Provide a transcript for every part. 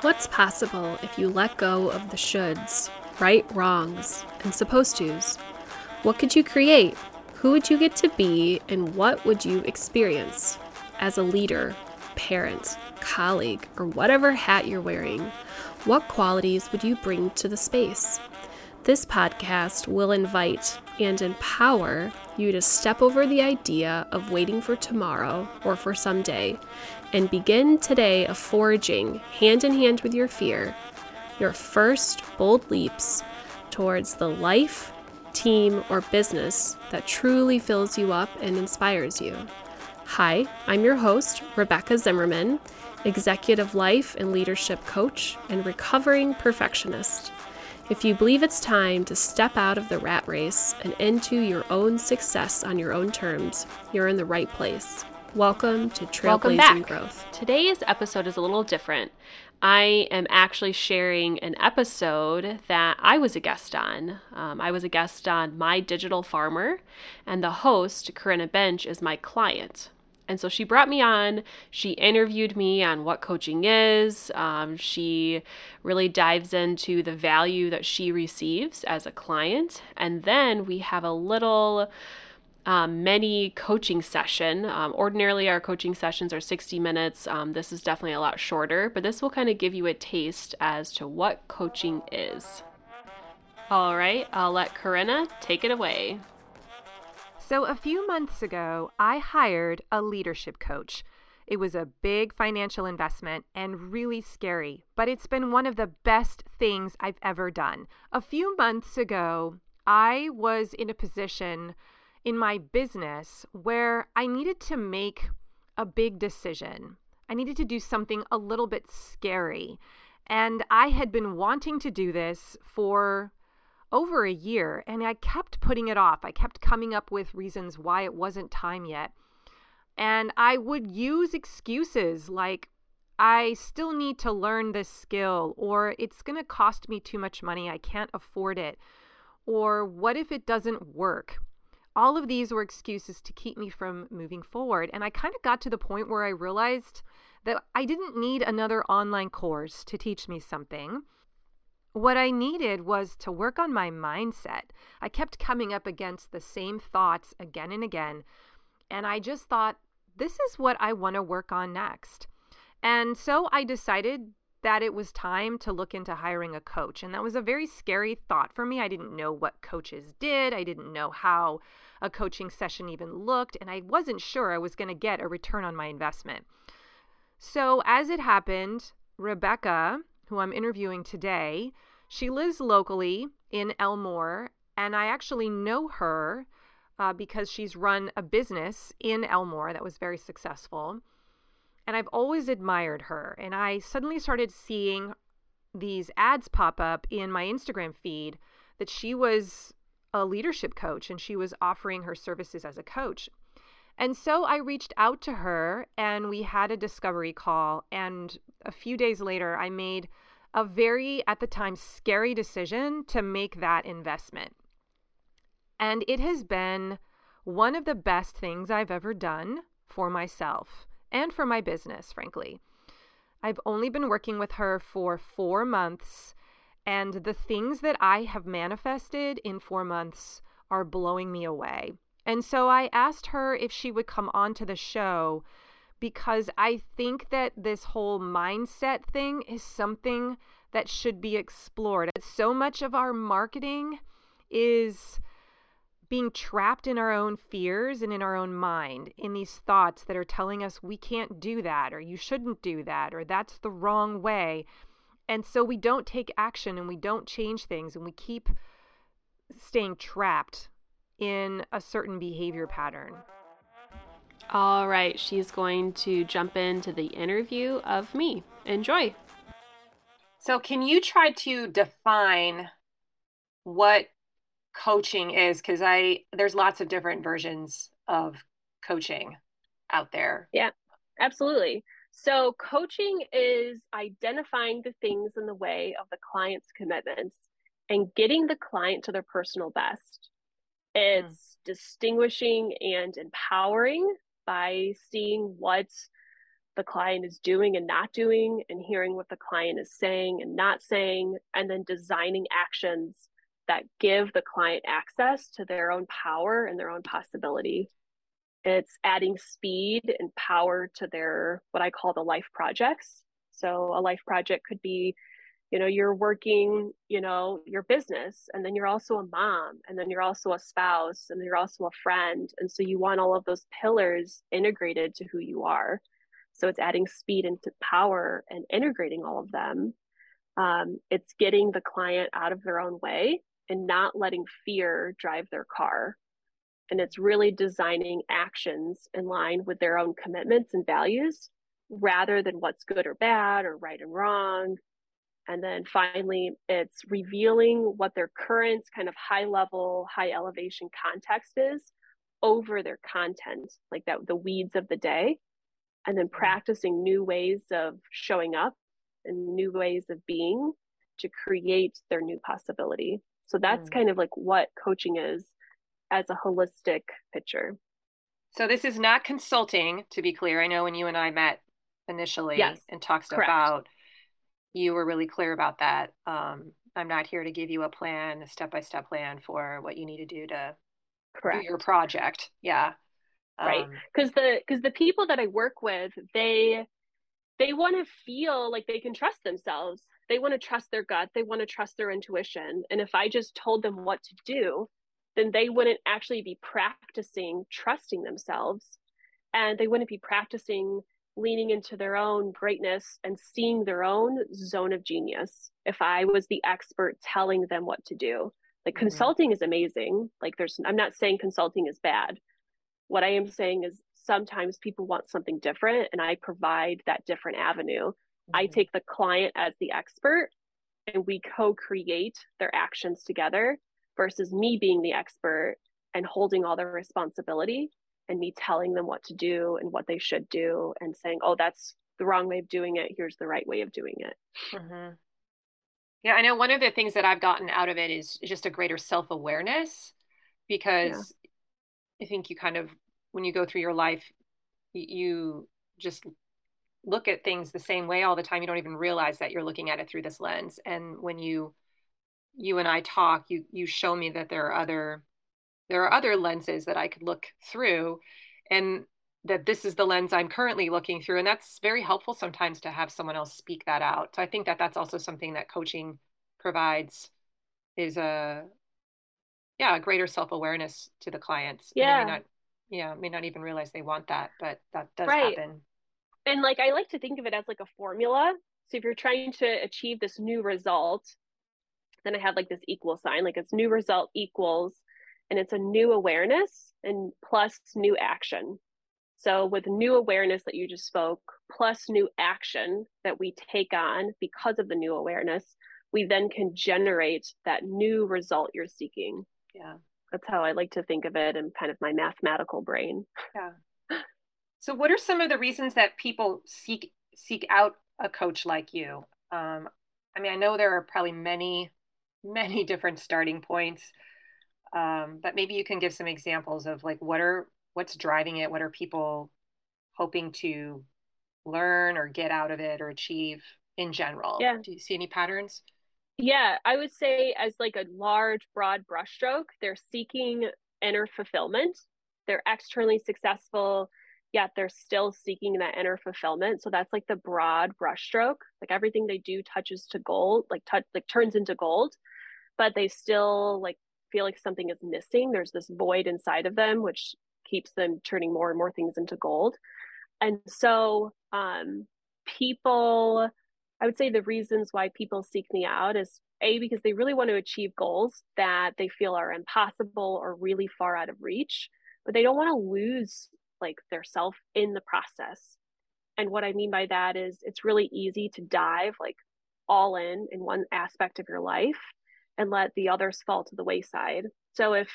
What's possible if you let go of the shoulds, right wrongs, and supposed tos? What could you create? Who would you get to be, and what would you experience as a leader, parent, colleague, or whatever hat you're wearing? What qualities would you bring to the space? This podcast will invite and empower you to step over the idea of waiting for tomorrow or for someday and begin today a forging hand in hand with your fear your first bold leaps towards the life, team, or business that truly fills you up and inspires you. Hi, I'm your host, Rebecca Zimmerman, executive life and leadership coach and recovering perfectionist. If you believe it's time to step out of the rat race and into your own success on your own terms, you're in the right place. Welcome to Trailblazing Growth. Today's episode is a little different. I am actually sharing an episode that I was a guest on. Um, I was a guest on My Digital Farmer, and the host, Corinna Bench, is my client. And so she brought me on. She interviewed me on what coaching is. Um, she really dives into the value that she receives as a client. And then we have a little um, mini coaching session. Um, ordinarily, our coaching sessions are 60 minutes. Um, this is definitely a lot shorter, but this will kind of give you a taste as to what coaching is. All right, I'll let Corinna take it away. So, a few months ago, I hired a leadership coach. It was a big financial investment and really scary, but it's been one of the best things I've ever done. A few months ago, I was in a position in my business where I needed to make a big decision. I needed to do something a little bit scary. And I had been wanting to do this for over a year and I kept putting it off. I kept coming up with reasons why it wasn't time yet. And I would use excuses like, I still need to learn this skill, or it's going to cost me too much money. I can't afford it. Or what if it doesn't work? All of these were excuses to keep me from moving forward. And I kind of got to the point where I realized that I didn't need another online course to teach me something. What I needed was to work on my mindset. I kept coming up against the same thoughts again and again. And I just thought, this is what I want to work on next. And so I decided that it was time to look into hiring a coach. And that was a very scary thought for me. I didn't know what coaches did, I didn't know how a coaching session even looked, and I wasn't sure I was going to get a return on my investment. So, as it happened, Rebecca, who I'm interviewing today, she lives locally in Elmore, and I actually know her uh, because she's run a business in Elmore that was very successful. And I've always admired her. And I suddenly started seeing these ads pop up in my Instagram feed that she was a leadership coach and she was offering her services as a coach. And so I reached out to her and we had a discovery call. And a few days later, I made a very, at the time, scary decision to make that investment. And it has been one of the best things I've ever done for myself and for my business, frankly. I've only been working with her for four months, and the things that I have manifested in four months are blowing me away. And so I asked her if she would come on to the show because I think that this whole mindset thing is something that should be explored. So much of our marketing is being trapped in our own fears and in our own mind, in these thoughts that are telling us we can't do that, or you shouldn't do that, or that's the wrong way. And so we don't take action and we don't change things and we keep staying trapped in a certain behavior pattern. All right, she's going to jump into the interview of me. Enjoy. So, can you try to define what coaching is? Because I there's lots of different versions of coaching out there. Yeah, absolutely. So, coaching is identifying the things in the way of the client's commitments and getting the client to their personal best. It's mm. distinguishing and empowering by seeing what the client is doing and not doing and hearing what the client is saying and not saying and then designing actions that give the client access to their own power and their own possibility it's adding speed and power to their what i call the life projects so a life project could be you know you're working you know your business and then you're also a mom and then you're also a spouse and you're also a friend and so you want all of those pillars integrated to who you are. So it's adding speed into power and integrating all of them. Um, it's getting the client out of their own way and not letting fear drive their car. And it's really designing actions in line with their own commitments and values rather than what's good or bad or right and wrong and then finally, it's revealing what their current kind of high level, high elevation context is over their content, like that, the weeds of the day. And then mm-hmm. practicing new ways of showing up and new ways of being to create their new possibility. So that's mm. kind of like what coaching is as a holistic picture. So this is not consulting, to be clear. I know when you and I met initially yes, and talked correct. out, you were really clear about that. Um, I'm not here to give you a plan, a step by step plan for what you need to do to Correct. do your project. Yeah. Right. Because um, the because the people that I work with, they they want to feel like they can trust themselves. They want to trust their gut. They want to trust their intuition. And if I just told them what to do, then they wouldn't actually be practicing trusting themselves. And they wouldn't be practicing leaning into their own greatness and seeing their own zone of genius if i was the expert telling them what to do. Like mm-hmm. consulting is amazing. Like there's i'm not saying consulting is bad. What i am saying is sometimes people want something different and i provide that different avenue. Mm-hmm. i take the client as the expert and we co-create their actions together versus me being the expert and holding all the responsibility and me telling them what to do and what they should do and saying, oh, that's the wrong way of doing it. Here's the right way of doing it. Mm-hmm. Yeah, I know one of the things that I've gotten out of it is just a greater self awareness because yeah. I think you kind of, when you go through your life, you just look at things the same way all the time. You don't even realize that you're looking at it through this lens. And when you, you and I talk, you you show me that there are other there are other lenses that I could look through and that this is the lens I'm currently looking through. And that's very helpful sometimes to have someone else speak that out. So I think that that's also something that coaching provides is a, yeah, a greater self-awareness to the clients. Yeah. May not, yeah. May not even realize they want that, but that does right. happen. And like, I like to think of it as like a formula. So if you're trying to achieve this new result, then I have like this equal sign, like it's new result equals and it's a new awareness and plus new action. So, with new awareness that you just spoke, plus new action that we take on because of the new awareness, we then can generate that new result you're seeking. Yeah. That's how I like to think of it in kind of my mathematical brain. Yeah. So, what are some of the reasons that people seek seek out a coach like you? Um, I mean, I know there are probably many, many different starting points um, but maybe you can give some examples of like what are what's driving it? What are people hoping to learn or get out of it or achieve in general? Yeah. Do you see any patterns? Yeah i would say as like a large broad brushstroke they're seeking inner fulfillment. They're externally successful yet they're still seeking that inner fulfillment. So that's like the broad brushstroke. Like everything they do touches to gold like touch like turns into gold but they still like feel like something is missing. There's this void inside of them, which keeps them turning more and more things into gold. And so, um, people, I would say the reasons why people seek me out is A, because they really want to achieve goals that they feel are impossible or really far out of reach, but they don't want to lose like their self in the process. And what I mean by that is it's really easy to dive like all in in one aspect of your life and let the others fall to the wayside. So if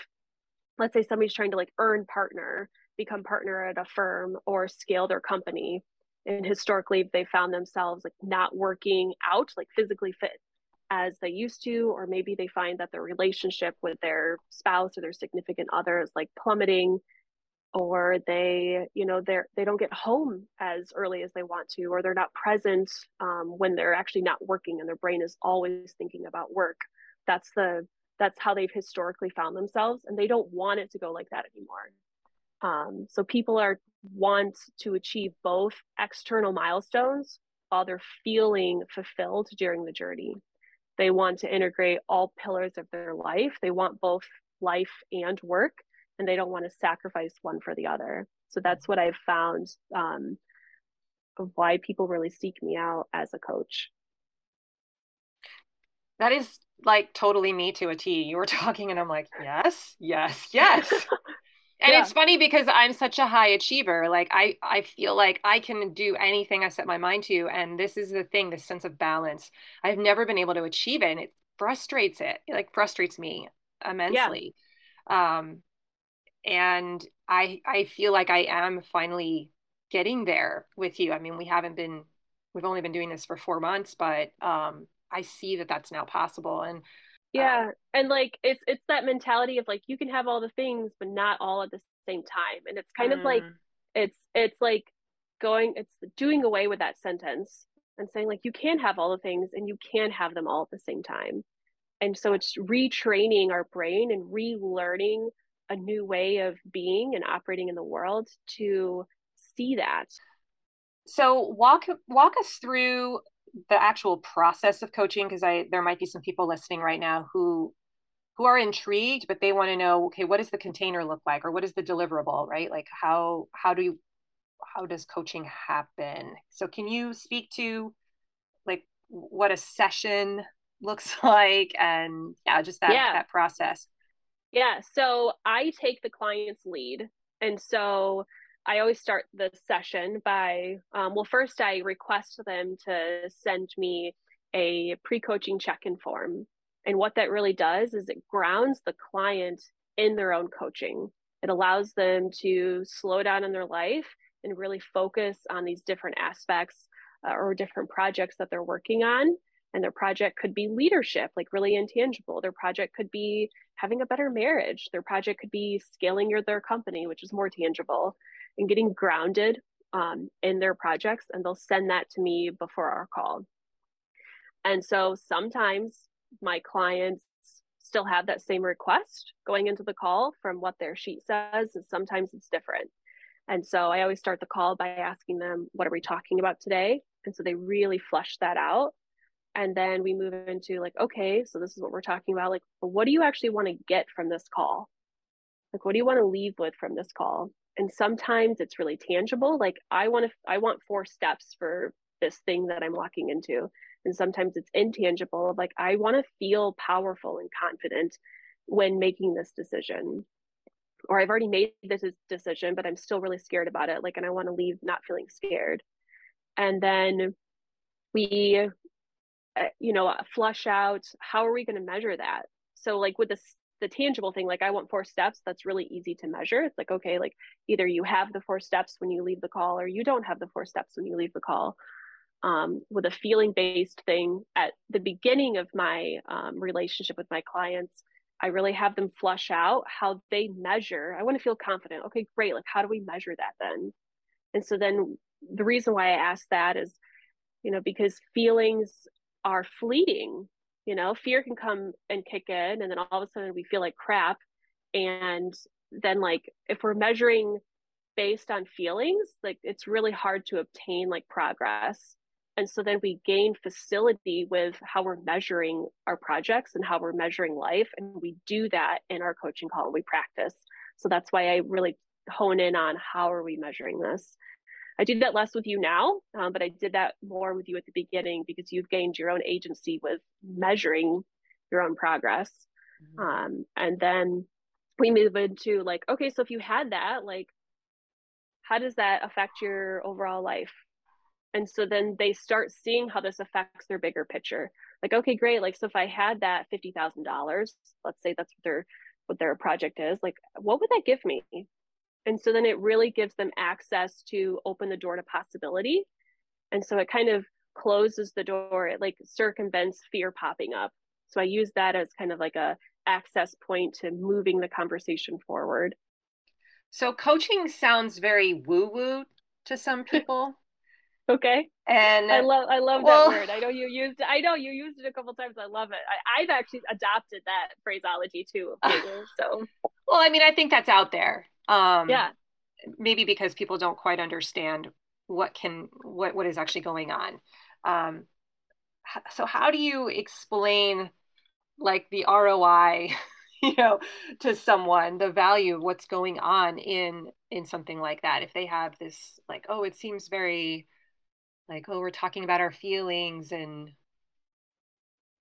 let's say somebody's trying to like earn partner, become partner at a firm or scale their company, and historically they found themselves like not working out, like physically fit as they used to, or maybe they find that their relationship with their spouse or their significant other is like plummeting, or they, you know, they're they don't get home as early as they want to, or they're not present um, when they're actually not working, and their brain is always thinking about work. That's the that's how they've historically found themselves, and they don't want it to go like that anymore. Um, so people are want to achieve both external milestones while they're feeling fulfilled during the journey. They want to integrate all pillars of their life. They want both life and work, and they don't want to sacrifice one for the other. So that's what I've found um, why people really seek me out as a coach. That is like totally me to a T. You were talking, and I'm like, yes, yes, yes. and yeah. it's funny because i'm such a high achiever like i i feel like i can do anything i set my mind to and this is the thing this sense of balance i've never been able to achieve it and it frustrates it, it like frustrates me immensely yeah. um and i i feel like i am finally getting there with you i mean we haven't been we've only been doing this for four months but um i see that that's now possible and yeah and like it's it's that mentality of like you can have all the things but not all at the same time and it's kind mm. of like mm. it's it's like going it's doing away with that sentence and saying like you can have all the things and you can have them all at the same time and so it's retraining our brain and relearning a new way of being and operating in the world to see that so walk walk us through the actual process of coaching because i there might be some people listening right now who who are intrigued but they want to know okay what does the container look like or what is the deliverable right? Like how how do you how does coaching happen? So can you speak to like what a session looks like and yeah just that yeah. that process? Yeah so i take the client's lead and so I always start the session by, um, well, first I request them to send me a pre coaching check in form. And what that really does is it grounds the client in their own coaching. It allows them to slow down in their life and really focus on these different aspects uh, or different projects that they're working on. And their project could be leadership, like really intangible. Their project could be having a better marriage. Their project could be scaling your, their company, which is more tangible and getting grounded um, in their projects and they'll send that to me before our call. And so sometimes my clients still have that same request going into the call from what their sheet says and sometimes it's different. And so i always start the call by asking them what are we talking about today? And so they really flush that out. And then we move into like okay so this is what we're talking about like what do you actually want to get from this call? Like what do you want to leave with from this call and sometimes it's really tangible like i want to i want four steps for this thing that i'm walking into and sometimes it's intangible like i want to feel powerful and confident when making this decision or i've already made this decision but i'm still really scared about it like and i want to leave not feeling scared. And then we uh, you know flush out how are we going to measure that? So like with this the tangible thing like i want four steps that's really easy to measure. It's like okay like either you have the four steps when you leave the call or you don't have the four steps when you leave the call. Um, with a feeling based thing at the beginning of my um, relationship with my clients i really have them flush out how they measure. I want to feel confident. Okay great like how do we measure that then? And so then the reason why i ask that is you know because feelings are fleeting you know fear can come and kick in and then all of a sudden we feel like crap. And then like if we're measuring based on feelings like it's really hard to obtain like progress. And so then we gain facility with how we're measuring our projects and how we're measuring life and we do that in our coaching call we practice. So that's why i really hone in on how are we measuring this I do that less with you now, um, but I did that more with you at the beginning because you've gained your own agency with measuring your own progress. Mm-hmm. Um, and then we move into like, okay, so if you had that, like, how does that affect your overall life? And so then they start seeing how this affects their bigger picture. Like, okay, great. Like, so if I had that fifty thousand dollars, let's say that's what their what their project is, like, what would that give me? And so then it really gives them access to open the door to possibility. And so it kind of closes the door it like circumvents fear popping up. So i use that as kind of like a access point to moving the conversation forward. So coaching sounds very woo woo to some people. Okay. And i love i love well, that word. I know you used it i know you used it a couple times. I love it. I, have actually adopted that phraseology too so. Well i mean i think that's out there um yeah. maybe because people don't quite understand what can what what is actually going on. Um so how do you explain like the roi you know to someone the value of what's going on in in something like that? If they have this like oh it seems very like oh we're talking about our feelings and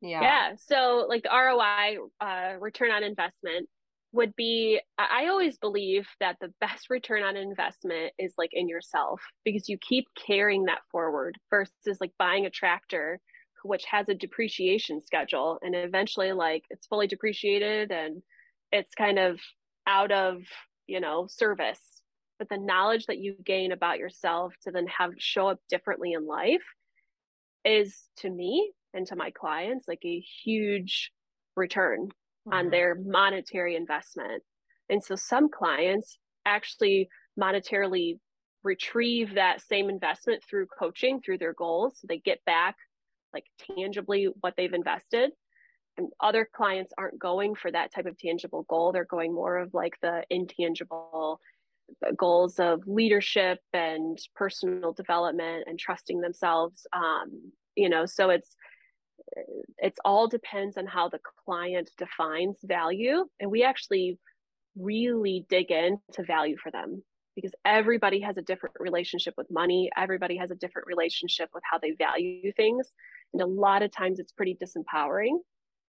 yeah. Yeah. So like the roi uh, return on investment would be i always believe that the best return on investment is like in yourself because you keep carrying that forward versus like buying a tractor which has a depreciation schedule and eventually like it's fully depreciated and it's kind of out of you know service. But the knowledge that you gain about yourself to then have show up differently in life is to me and to my clients like a huge return mm-hmm. on their monetary investment. And so some clients actually monetarily retrieve that same investment through coaching, through their goals. So they get back like tangibly what they've invested. And other clients aren't going for that type of tangible goal. They're going more of like the intangible goals of leadership and personal development and trusting themselves. Um, you know, so it's it's all depends on how the client defines value and we actually really dig into value for them because everybody has a different relationship with money everybody has a different relationship with how they value things and a lot of times it's pretty disempowering.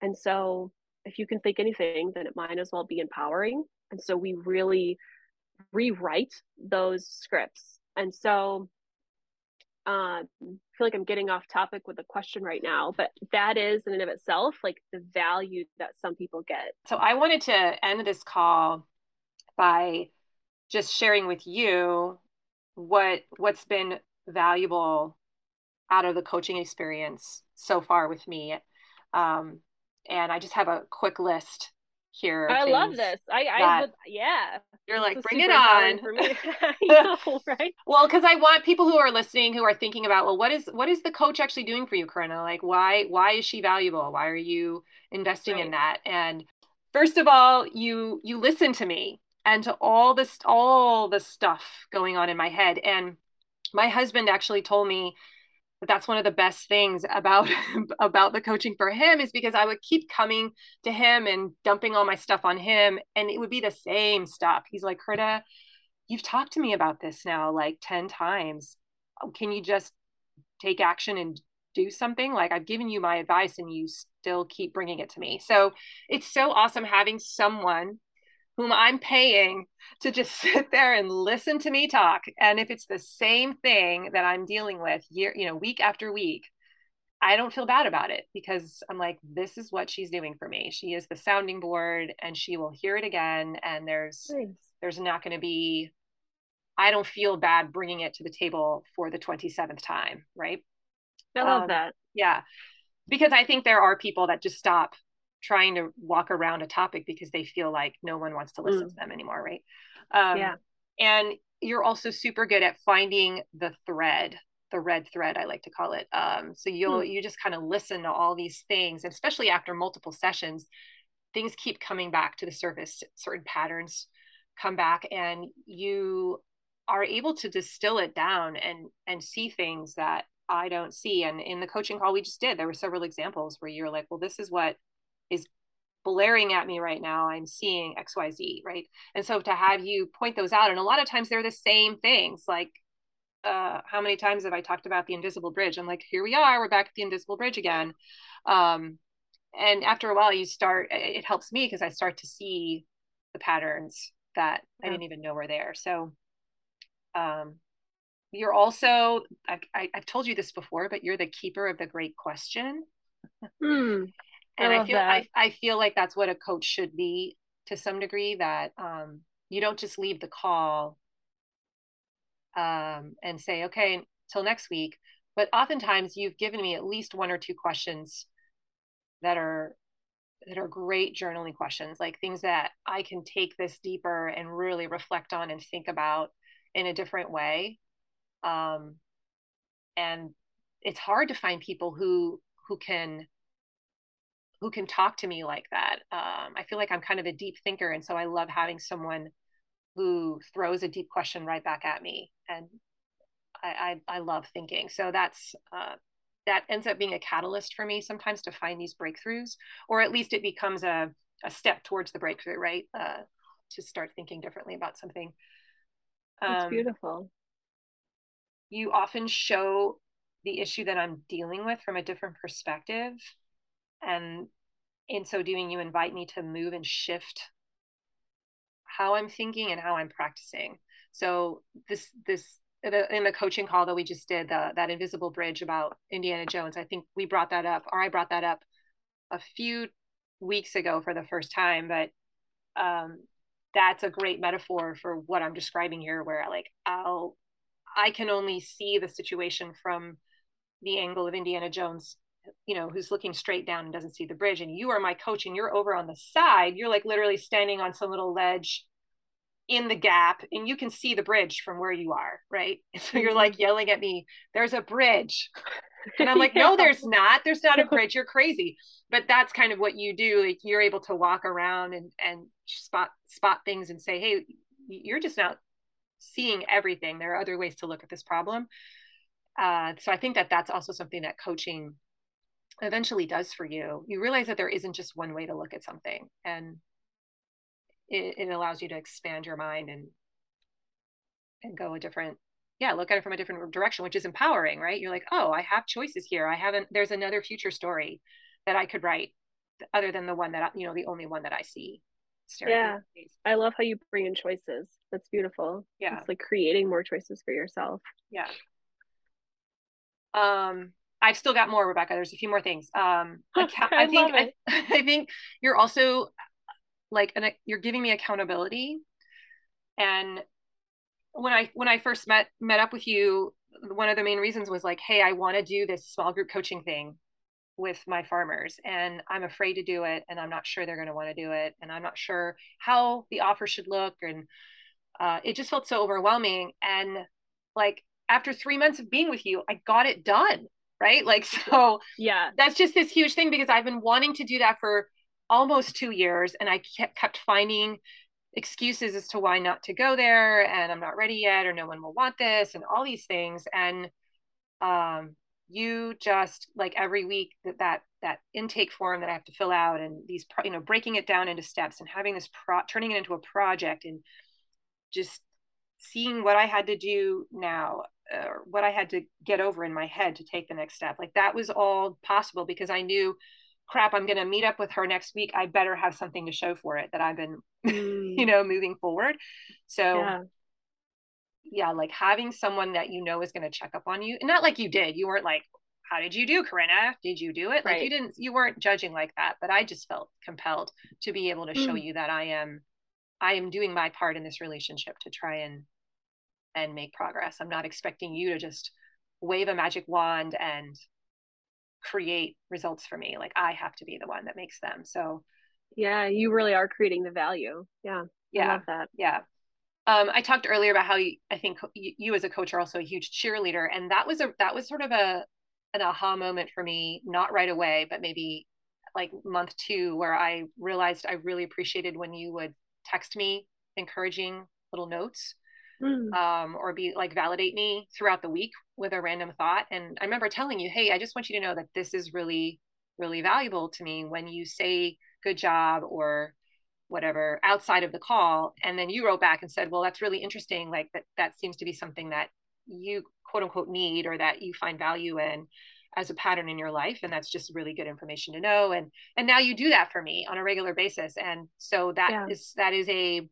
And so if you can think anything then it might as well be empowering. And so we really rewrite those scripts. And so um, I feel like I'm getting off topic with the question right now, but that is in and of itself like the value that some people get. So I wanted to end this call by just sharing with you what what's been valuable out of the coaching experience so far with me. Um, and I just have a quick list here. I love this. I, I would, yeah. You're like, bring it on. For me. know, right? well, because I want people who are listening who are thinking about, well, what is what is the coach actually doing for you, Corinna? Like, why why is she valuable? Why are you investing right. in that? And first of all, you you listen to me and to all this all the stuff going on in my head. And my husband actually told me that's one of the best things about about the coaching for him is because I would keep coming to him and dumping all my stuff on him and it would be the same stuff. He's like, "Krita, you've talked to me about this now like 10 times. Can you just take action and do something? Like I've given you my advice and you still keep bringing it to me." So, it's so awesome having someone whom I'm paying to just sit there and listen to me talk. And if it's the same thing that I'm dealing with year, you know, week after week, I don't feel bad about it because I'm like, this is what she's doing for me. She is the sounding board and she will hear it again. And there's, nice. there's not going to be, I don't feel bad bringing it to the table for the 27th time. Right. I love um, that. Yeah. Because I think there are people that just stop trying to walk around a topic because they feel like no one wants to listen mm. to them anymore, right? Um, yeah. And you're also super good at finding the thread, the red thread, I like to call it. Um, so you'll mm. you just kind of listen to all these things, and especially after multiple sessions, things keep coming back to the surface. Certain patterns come back, and you are able to distill it down and and see things that I don't see. And in the coaching call we just did, there were several examples where you're like, well, this is what blaring at me right now i'm seeing xyz right? And so to have you point those out and a lot of times they're the same things like uh, how many times have i talked about the invisible bridge? I'm like here we are we're back at the invisible bridge again. Um, and after a while you start it helps me because i start to see the patterns that yeah. i didn't even know were there. So um, you're also I, I, have told you this before but you're the keeper of the great question. Hmm and I, I feel I, I feel like that's what a coach should be to some degree that um, you don't just leave the call um, and say okay till next week. But oftentimes you've given me at least one or two questions that are that are great journaling questions like things that i can take this deeper and really reflect on and think about in a different way. Um, and it's hard to find people who who can who can talk to me like that um, i feel like i'm kind of a deep thinker and so i love having someone who throws a deep question right back at me and i i, I love thinking. So that's uh, that ends up being a catalyst for me sometimes to find these breakthroughs or at least it becomes a, a step towards the breakthrough right? Uh, to start thinking differently about something. That's um, beautiful. you often show the issue that i'm dealing with from a different perspective and in so doing you invite me to move and shift how i'm thinking and how i'm practicing? So this this in the coaching call that we just did, the, that invisible bridge about Indiana Jones, I think we brought that up, or I brought that up a few weeks ago for the first time, but um, that's a great metaphor for what I'm describing here, where like I'll, I can only see the situation from the angle of Indiana Jones, you know, who's looking straight down and doesn't see the bridge. And you are my coach, and you're over on the side. You're like literally standing on some little ledge in the gap and you can see the bridge from where you are right so you're like mm-hmm. yelling at me there's a bridge and i'm like yeah. no there's not there's not a bridge you're crazy but that's kind of what you do like you're able to walk around and and spot spot things and say hey you're just not seeing everything there are other ways to look at this problem uh, so i think that that's also something that coaching eventually does for you you realize that there isn't just one way to look at something and it, it allows you to expand your mind and and go a different yeah look at it from a different direction which is empowering right? You're like oh i have choices here. I haven't there's another future story that i could write other than the one that I, you know the only one that i see yeah. i love how you bring in choices. That's beautiful. Yeah. It's like creating more choices for yourself. Yeah. Um i've still got more rebecca. There's a few more things. Um I, I, I think I, I think you're also like an, you're giving me accountability. And when i when i first met met up with you one of the main reasons was like hey i want to do this small group coaching thing with my farmers and i'm afraid to do it and i'm not sure they're going to want to do it and i'm not sure how the offer should look and uh, it just felt so overwhelming. And like after three months of being with you i got it done right? Like so yeah. that's just this huge thing because i've been wanting to do that for almost two years and I kept kept finding excuses as to why not to go there and I'm not ready yet or no one will want this and all these things and um you just like every week that that that intake form that I have to fill out and these you know breaking it down into steps and having this pro turning it into a project and just seeing what I had to do now or what I had to get over in my head to take the next step like that was all possible because I knew crap, I'm going to meet up with her next week. I better have something to show for it that I've been, mm. you know, moving forward. So, yeah. yeah, like having someone that you know is going to check up on you, and not like you did. You weren't like, how did you do, Corinna? Did you do it? Like right. you didn't, you weren't judging like that. But I just felt compelled to be able to mm. show you that I am, I am doing my part in this relationship to try and and make progress. I'm not expecting you to just wave a magic wand and create results for me. Like i have to be the one that makes them. So yeah you really are creating the value. Yeah yeah that. yeah. Um, I talked earlier about how you, I think you, you, as a coach are also a huge cheerleader, and that was a that was sort of a an aha moment for me. Not right away, but maybe like month two, where I realized I really appreciated when you would text me encouraging little notes mm. um, or be like validate me throughout the week with a random thought. And I remember telling you, hey, I just want you to know that this is really, really valuable to me when you say good job or whatever outside of the call. And then you wrote back and said, well, that's really interesting. Like that, that seems to be something that you quote unquote need or that you find value in as a pattern in your life and that's just really good information to know and and now you do that for me on a regular basis and so that yeah. is that is a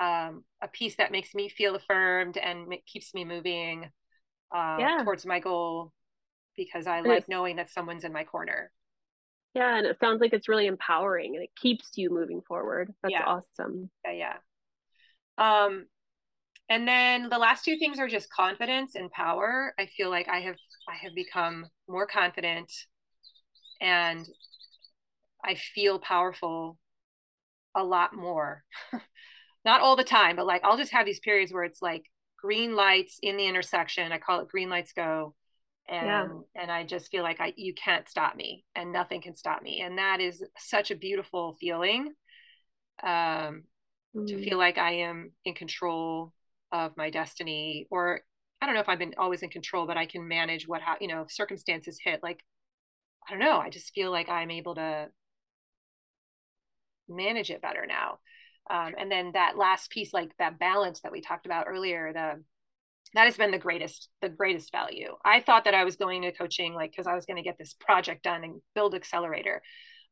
um, a piece that makes me feel affirmed and keeps me moving uh, yeah. towards my goal because I like knowing that someone's in my corner. Yeah, and it sounds like it's really empowering and it keeps you moving forward. That's yeah. awesome. Yeah, yeah. Um, and then the last two things are just confidence and power. I feel like I have I have become more confident and I feel powerful a lot more. Not all the time, but like I'll just have these periods where it's like green lights in the intersection. I call it green lights go. And yeah. and I just feel like I you can't stop me and nothing can stop me. And that is such a beautiful feeling. Um mm. to feel like I am in control of my destiny or I don't know if I've been always in control, but I can manage what how you know if circumstances hit. Like I don't know. I just feel like I'm able to manage it better now. Um, and then that last piece, like that balance that we talked about earlier, the that has been the greatest the greatest value. I thought that I was going to coaching like because I was going to get this project done and build accelerator,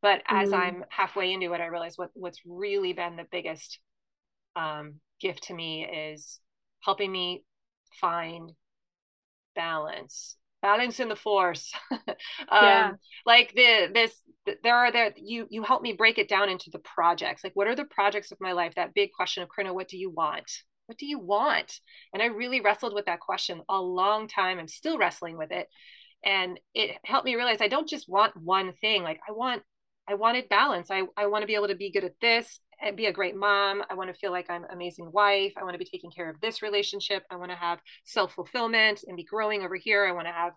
but as mm. I'm halfway into it, I realize what what's really been the biggest um, gift to me is helping me find balance balance in the force. Um, yeah. like the this there are there you you help me break it down into the projects. Like what are the projects of my life? That big question of Corinna what do you want? What do you want? And i really wrestled with that question a long time. I'm still wrestling with it. And it helped me realize i don't just want one thing. Like i want i wanted balance. I, I want to be able to be good at this and be a great mom. I want to feel like I'm amazing wife. I want to be taking care of this relationship. I want to have self fulfillment and be growing over here. I want to have,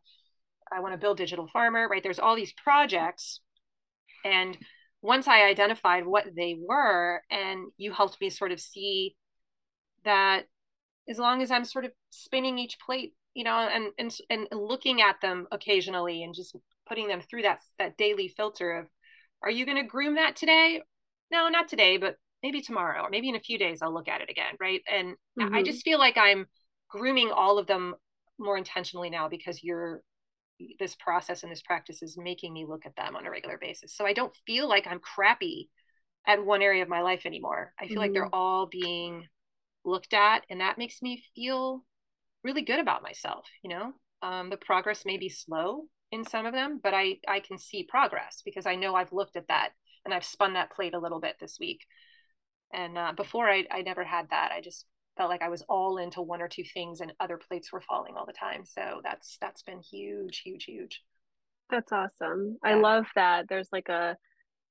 I want to build digital farmer, right? There's all these projects. And once I identified what they were, and you helped me sort of see that as long as I'm sort of spinning each plate, you know, and and and looking at them occasionally and just putting them through that that daily filter of are you going to groom that today no, not today, but maybe tomorrow or maybe in a few days I'll look at it again. Right. And mm-hmm. I just feel like I'm grooming all of them more intentionally now because you're this process and this practice is making me look at them on a regular basis. So I don't feel like I'm crappy at one area of my life anymore. I feel mm-hmm. like they're mm-hmm. all being looked at and that makes me feel really good about myself, you know? Um, the progress may be slow in some of them, but I I can see progress because I know I've looked at that and I've spun that plate a little bit this week. And uh, before I, I never had that. I just felt like I was all into one or two things and other plates were falling all the time. So that's that's been huge, huge, huge. That's awesome. Yeah. I love that. There's like a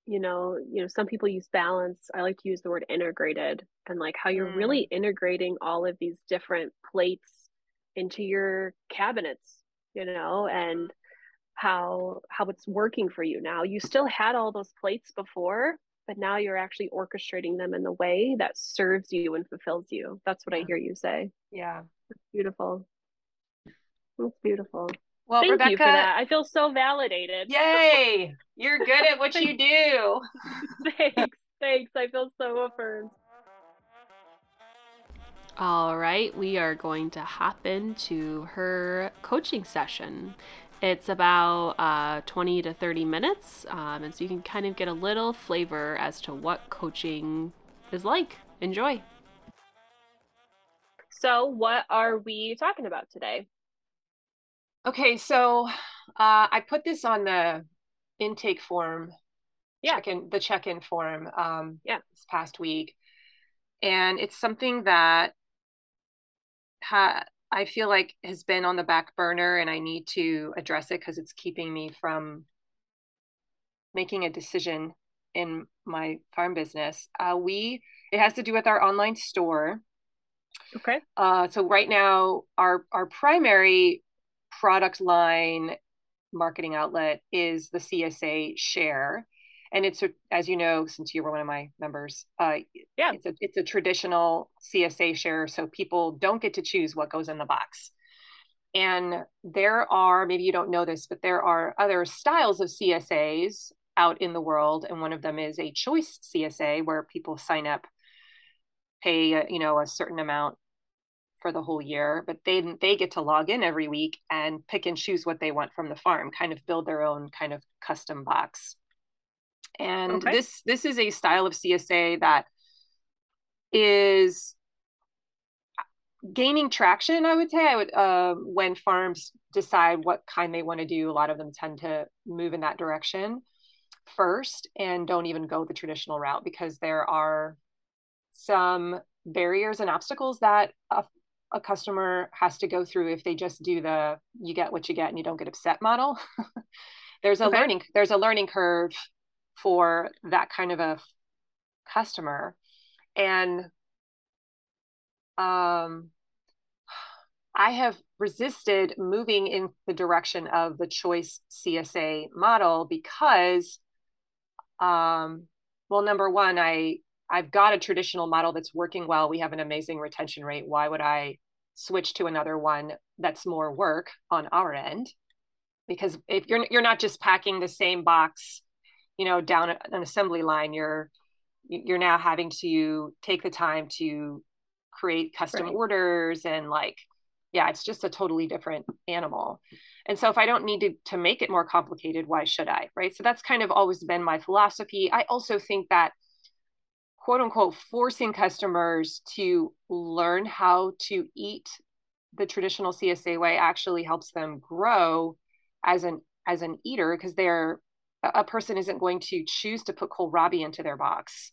you know, you know, some people use balance. I like to use the word integrated and like how you're mm. really integrating all of these different plates into your cabinets, you know, and how how it's working for you now. You still had all those plates before, but now you're actually orchestrating them in the way that serves you and fulfills you. That's what yeah. I hear you say. Yeah. That's beautiful. That's beautiful. Well, Thank Rebecca, you for that. I feel so validated. Yay! You're good at what you do. thanks. Thanks. I feel so affirmed. All right, we are going to hop into her coaching session. It's about uh, 20 to 30 minutes, um, and so you can kind of get a little flavor as to what coaching is like. Enjoy. So, what are we talking about today? Okay, so uh, I put this on the intake form, yeah, check-in, the check-in form, um, yeah, this past week, and it's something that ha- I feel like has been on the back burner and I need to address it because it's keeping me from making a decision in my farm business. Uh, we it has to do with our online store. Okay. Uh, so right now, our our primary product line marketing outlet is the CSA share, and it's a, as you know since you were one of my members uh, yeah. it's a, it's a traditional csa share so people don't get to choose what goes in the box. And there are maybe you don't know this but there are other styles of csas out in the world and one of them is a choice csa where people sign up pay uh, you know a certain amount for the whole year but they they get to log in every week and pick and choose what they want from the farm kind of build their own kind of custom box and okay. this this is a style of csa that is gaining traction i would say i would uh, when farms decide what kind they want to do a lot of them tend to move in that direction first and don't even go the traditional route because there are some barriers and obstacles that a, a customer has to go through if they just do the you get what you get and you don't get upset model. there's a okay. learning there's a learning curve for that kind of a customer and um I have resisted moving in the direction of the choice CSA model because um well number one I I've got a traditional model that's working well. We have an amazing retention rate. Why would I switch to another one that's more work on our end? Because if you're you're not just packing the same box, you know, down an assembly line, you're you're now having to take the time to create custom right. orders and like yeah, it's just a totally different animal. And so if I don't need to, to make it more complicated, why should I? Right. So that's kind of always been my philosophy. I also think that quote unquote forcing customers to learn how to eat the traditional CSA way actually helps them grow as an as an eater because they're a person isn't going to choose to put kohlrabi into their box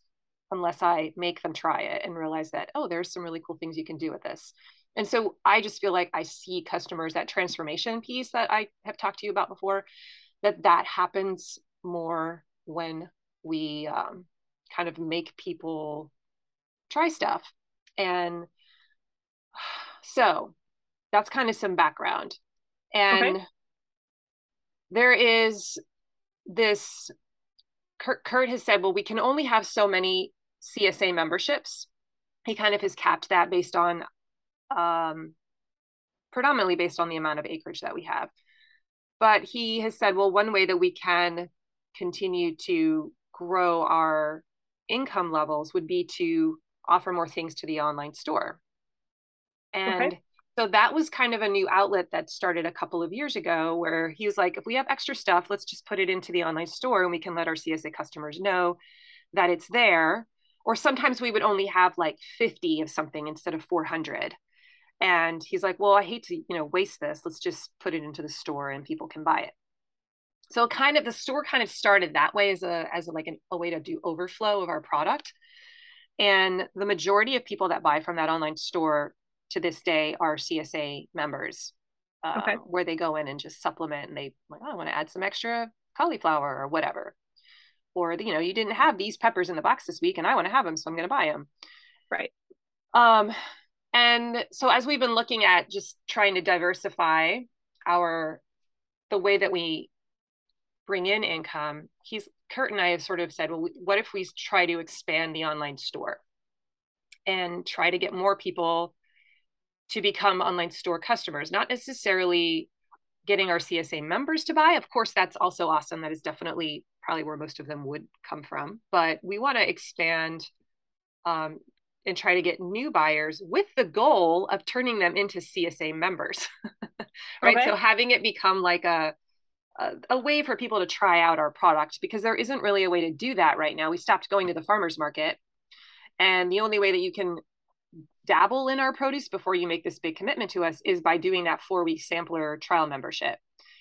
unless I make them try it and realize that oh there's some really cool things you can do with this. And so I just feel like I see customers that transformation piece that I have talked to you about before that that happens more when we um, kind of make people try stuff. And so that's kind of some background. And okay. there is this Kurt, Kurt has said, well, we can only have so many CSA memberships. He kind of has capped that based on um, predominantly based on the amount of acreage that we have. But he has said, well, one way that we can continue to grow our income levels would be to offer more things to the online store. And okay. So that was kind of a new outlet that started a couple of years ago where he was like, if we have extra stuff, let's just put it into the online store and we can let our CSA customers know that it's there. Or sometimes we would only have like 50 of something instead of 400. And he's like, well, I hate to, you know, waste this. Let's just put it into the store and people can buy it so kind of the store kind of started that way as a as a, like an, a way to do overflow of our product and the majority of people that buy from that online store to this day are csa members um, okay. where they go in and just supplement and they like oh, i want to add some extra cauliflower or whatever. Or you know you didn't have these peppers in the box this week and i want to have them so i'm going to buy them right. Um and so as we've been looking at just trying to diversify our the way that we bring in income, he's Kurt and I have sort of said, well, what if we try to expand the online store and try to get more people to become online store customers, not necessarily getting our CSA members to buy. Of course, that's also awesome. That is definitely probably where most of them would come from. But we want to expand um, and try to get new buyers with the goal of turning them into CSA members. right. Okay. So having it become like a a, a, way for people to try out our product because there isn't really a way to do that right now. We stopped going to the farmers market. And the only way that you can dabble in our produce before you make this big commitment to us is by doing that four week sampler trial membership.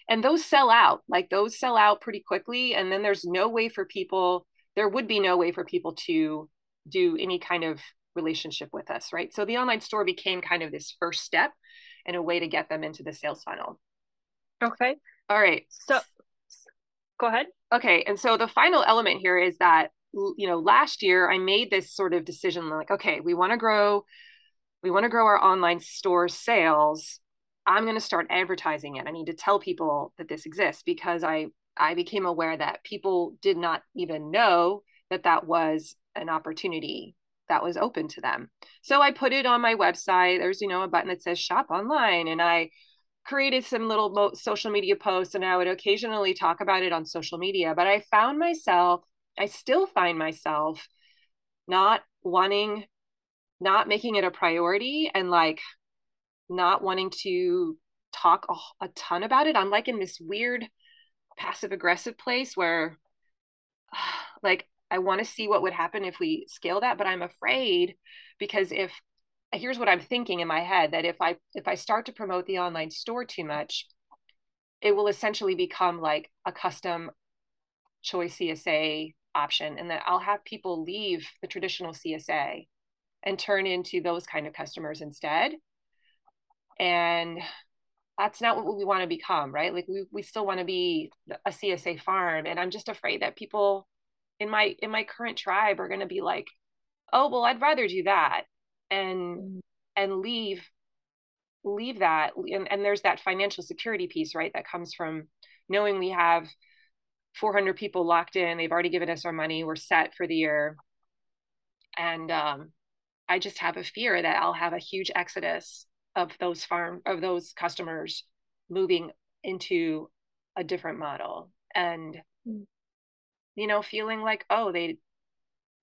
And those sell out, like those sell out pretty quickly. And then there's no way for people, there would be no way for people to do any kind of relationship with us, right? So the online store became kind of this first step and a way to get them into the sales funnel. Okay. All right. So go ahead. Okay. And so the final element here is that, you know, last year I made this sort of decision like, okay, we want to grow, we want to grow our online store sales. I'm going to start advertising it. I need to tell people that this exists because I I became aware that people did not even know that that was an opportunity that was open to them. So I put it on my website. There's, you know, a button that says shop online and I created some little social media posts and I would occasionally talk about it on social media. But I found myself, I still find myself not wanting, not making it a priority and like not wanting to talk a, a ton about it. I'm like in this weird passive aggressive place where like I want to see what would happen if we scale that, but I'm afraid because if here's what i'm thinking in my head that if i if i start to promote the online store too much it will essentially become like a custom choice csa option and that i'll have people leave the traditional csa and turn into those kind of customers instead. And that's not what we want to become right? Like we, we still want to be a csa farm. And i'm just afraid that people in my in my current tribe are going to be like oh well i'd rather do that and mm. and leave leave that. And, and there's that financial security piece right that comes from knowing we have 400 people locked in they've already given us our money we're set for the year. And um, i just have a fear that i'll have a huge exodus of those farm of those customers moving into a different model. And mm. you know feeling like oh they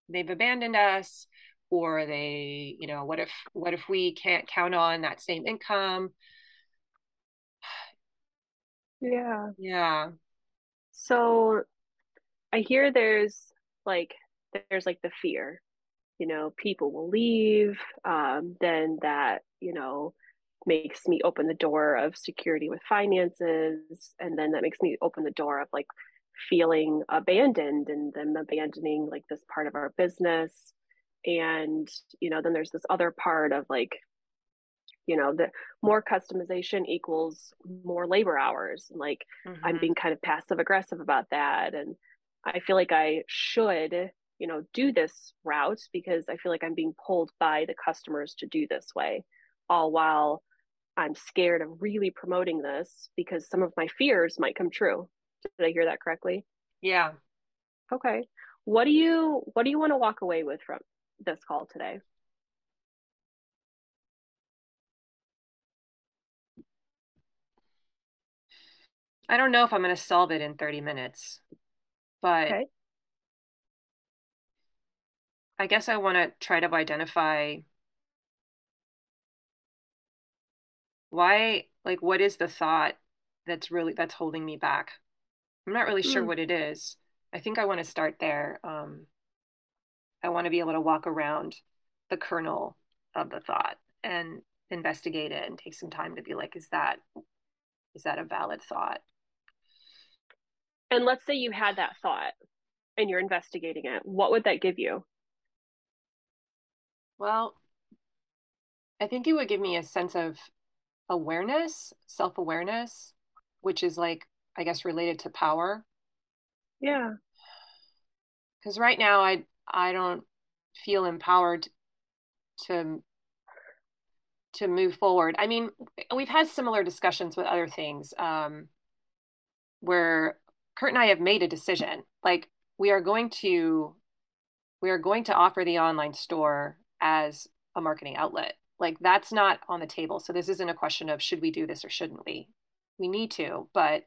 they've abandoned us or they you know what if what if we can't count on that same income? Yeah. Yeah so i hear there's like there's like the fear you know people will leave um, then that you know makes me open the door of security with finances and then that makes me open the door of like feeling abandoned and them abandoning like this part of our business. And you know then there's this other part of like you know the more customization equals more labor hours like mm-hmm. i'm being kind of passive aggressive about that and i feel like i should you know do this route because i feel like i'm being pulled by the customers to do this way all while i'm scared of really promoting this because some of my fears might come true. Did i hear that correctly? Yeah. Okay. What do you what do you want to walk away with from this call today I don't know if I'm going to solve it in 30 minutes, but okay. I guess I want to try to identify why, like, what is the thought that's really that's holding me back? I'm not really mm. sure what it is. I think I want to start there. Um, I want to be able to walk around the kernel of the thought and investigate it and take some time to be like, is that is that a valid thought? And let's say you had that thought and you're investigating it, what would that give you? Well, I think it would give me a sense of awareness, self awareness, which is like, I guess, related to power. Yeah. Because right now, I I don't feel empowered to to move forward. I mean, we've had similar discussions with other things um, where Kurt and I have made a decision. Like we are going to we are going to offer the online store as a marketing outlet. Like that's not on the table. So this isn't a question of should we do this or shouldn't we? We need to, but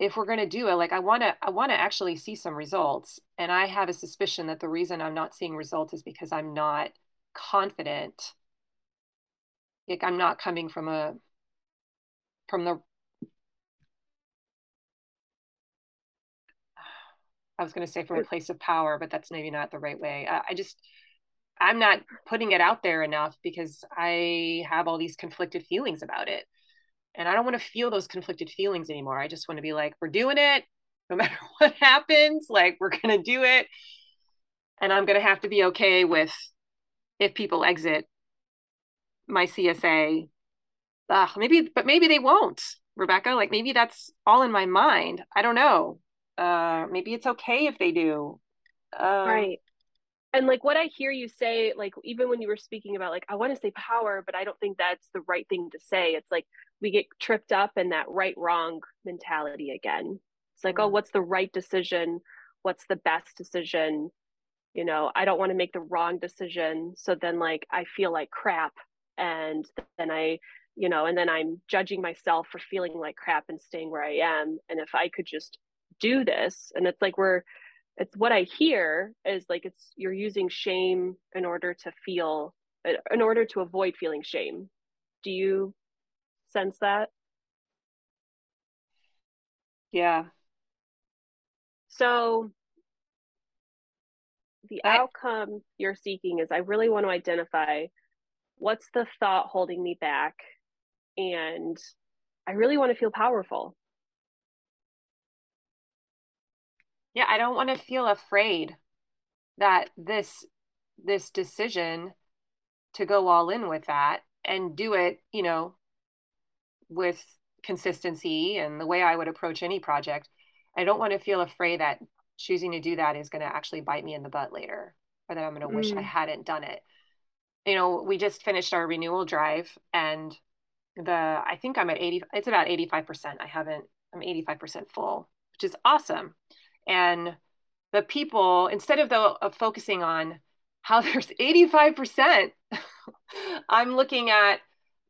if we're going to do it like i want to i want to actually see some results and i have a suspicion that the reason i'm not seeing results is because i'm not confident like i'm not coming from a from the I was going to say from a place of power, but that's maybe not the right way. I, I just, I'm not putting it out there enough because I have all these conflicted feelings about it. And I don't want to feel those conflicted feelings anymore. I just want to be like, we're doing it no matter what happens. Like, we're going to do it. And I'm going to have to be okay with if people exit my CSA. Ugh, maybe, but maybe they won't, Rebecca. Like, maybe that's all in my mind. I don't know uh maybe it's okay if they do. Um, right. And like what i hear you say like even when you were speaking about like i want to say power but i don't think that's the right thing to say. It's like we get tripped up in that right wrong mentality again. It's like mm-hmm. oh what's the right decision? What's the best decision? You know i don't want to make the wrong decision so then like i feel like crap and then i you know and then i'm judging myself for feeling like crap and staying where i am and if i could just do this and it's like we're it's what i hear is like it's you're using shame in order to feel in order to avoid feeling shame. Do you sense that? Yeah. So the I, outcome you're seeking is i really want to identify what's the thought holding me back and i really want to feel powerful yeah i don't want to feel afraid that this this decision to go all in with that and do it, you know, with consistency and the way I would approach any project. I don't want to feel afraid that choosing to do that is going to actually bite me in the butt later or that I'm going to wish I Mm. hadn't done it. You know, we just finished our renewal drive and the I think I'm at 80 it's about 85%. I haven't I'm 85% full, which is awesome. And the people instead of the of focusing on how there's 85%, I'm looking at,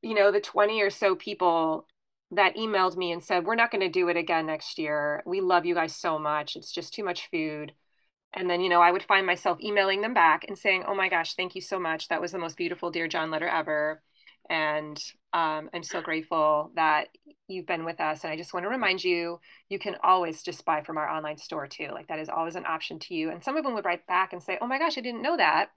you know, the 20 or so people that emailed me and said, "We're not going to do it again next year. We love you guys so much. It's just too much food." And then, you know, I would find myself emailing them back and saying, "Oh my gosh, thank you so much. That was the most beautiful Dear John letter ever." And um, I'm so grateful that you've been with us. And I just want to remind you, you can always just buy from our online store too. Like that is always an option to you. And some of them would write back and say, "Oh my gosh, I didn't know that."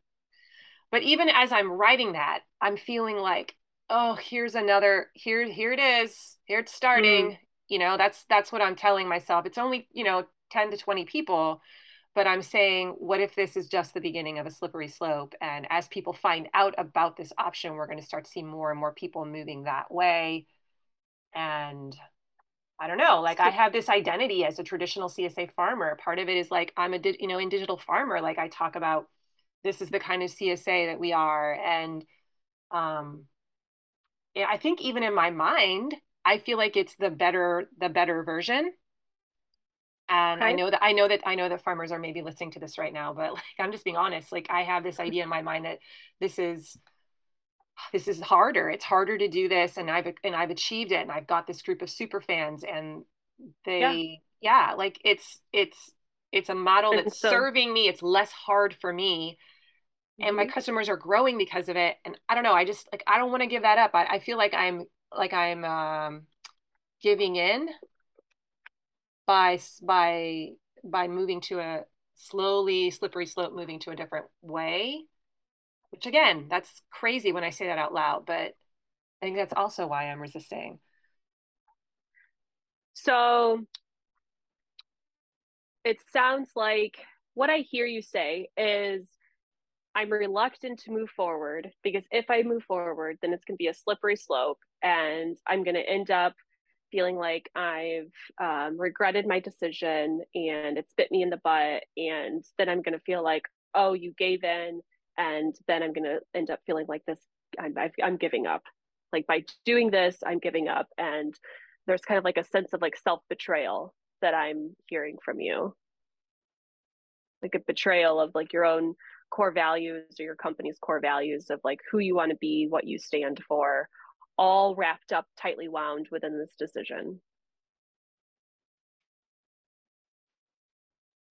But even as I'm writing that, I'm feeling like, "Oh, here's another. Here, here it is. Here it's starting." You know, that's that's what I'm telling myself. It's only you know 10 to 20 people but I'm saying, what if this is just the beginning of a slippery slope? And as people find out about this option, we're going to start to see more and more people moving that way. And I don't know, like I have this identity as a traditional CSA farmer. Part of it is like I'm a you know in digital farmer. Like I talk about, this is the kind of CSA that we are, and um, I think even in my mind, I feel like it's the better the better version and I know that I know that I know that farmers are maybe listening to this right now, but like I'm just being honest. Like I have this idea in my mind that this is this is harder. It's harder to do this, and I've and I've achieved it, and I've got this group of super fans, and they yeah, like it's it's it's a model And that's so- serving me. It's less hard for me, and my Mhm. customers are growing because of it. And I don't know. I just like I don't want to give that up. I, I feel like I'm like I'm um, giving in by by by moving to a slowly slippery slope moving to a different way which again that's crazy when i say that out loud but i think that's also why i'm resisting. So it sounds like what I hear you say is I'm reluctant to move forward because if I move forward, then it's going to be a slippery slope and I'm going to end up feeling like I've um, regretted my decision and it's bit me in the butt. And then I'm going to feel like, oh, you gave in. And then I'm going to end up feeling like this I'm, I'm giving up. Like by doing this, I'm giving up. And there's kind of like a sense of like self betrayal that I'm hearing from you. Like a betrayal of like your own core values or your company's core values of like who you want to be, what you stand for, all wrapped up tightly wound within this decision.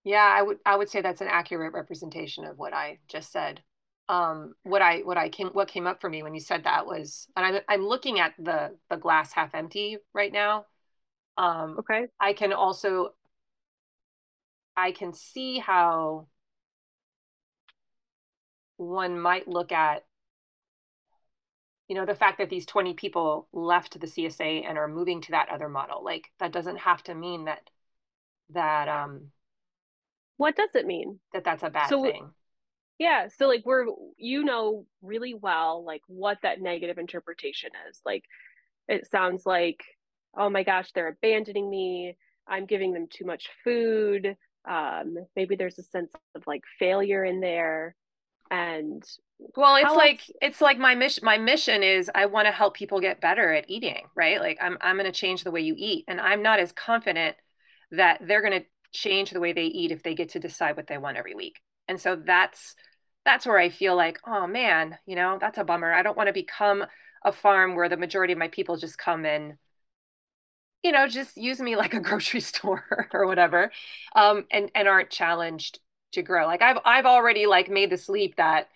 yeah i would i would say that's an accurate representation of what i just said um what i what i came what came up for me when you said that was and i'm i'm looking at the the glass half empty right now um Okay. i can also i can see how one might look at you know the fact that these 20 people left the csa and are moving to that other model like that doesn't have to mean that that um What does it mean? that that's a bad So- thing Yeah. So like we're you know really well like what that negative interpretation is. Like it sounds like, oh my gosh, they're abandoning me. I'm giving them too much food. Um, maybe there's a sense of like failure in there. And well it's How like else- it's like my mission my mission is i want to help people get better at eating right? Like i'm i'm going to change the way you eat and i'm not as confident that they're going to change the way they eat if they get to decide what they want every week. And so that's that's where i feel like oh man you know that's a bummer. I don't want to become a farm where the majority of my people just come in you know just use me like a grocery store or whatever um and and aren't challenged to grow. Like i've i've already like made this leap that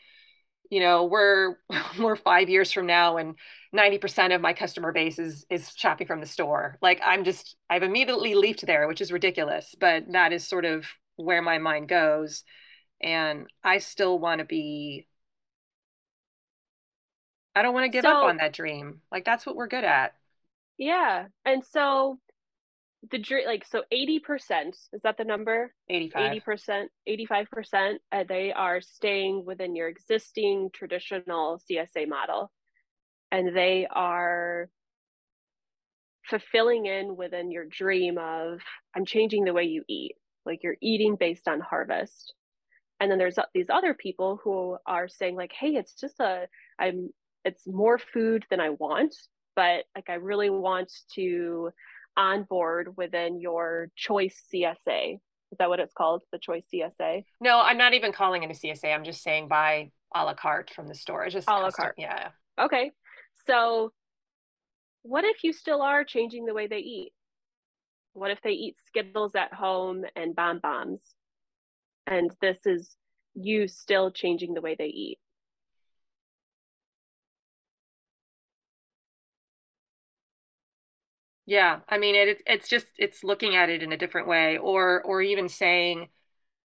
you know we're we're five years from now and 90% of my customer base is is shopping from the store. Like i'm just i've immediately leaped there which is ridiculous but that is sort of where my mind goes. And i still want to be i don't want to give up on that dream. Like that's what we're good at. Yeah. And so the dr- like so 80% is that the number? 85 80%, 85%, uh, they are staying within your existing traditional CSA model. and they are fulfilling in within your dream of I'm changing the way you eat. Like you're eating based on harvest. And then there's these other people who are saying like, "Hey, it's just a I'm it's more food than I want, but like I really want to onboard within your choice CSA. Is that what it's called? The choice CSA? No, I'm not even calling it a CSA. I'm just saying buy a la carte from the store. It's just a la carte. Yeah. Okay. So what if you still are changing the way they eat? What if they eat Skittles at home and bonbons? And this is you still changing the way they eat. Yeah, I mean it, it's just it's looking at it in a different way or or even saying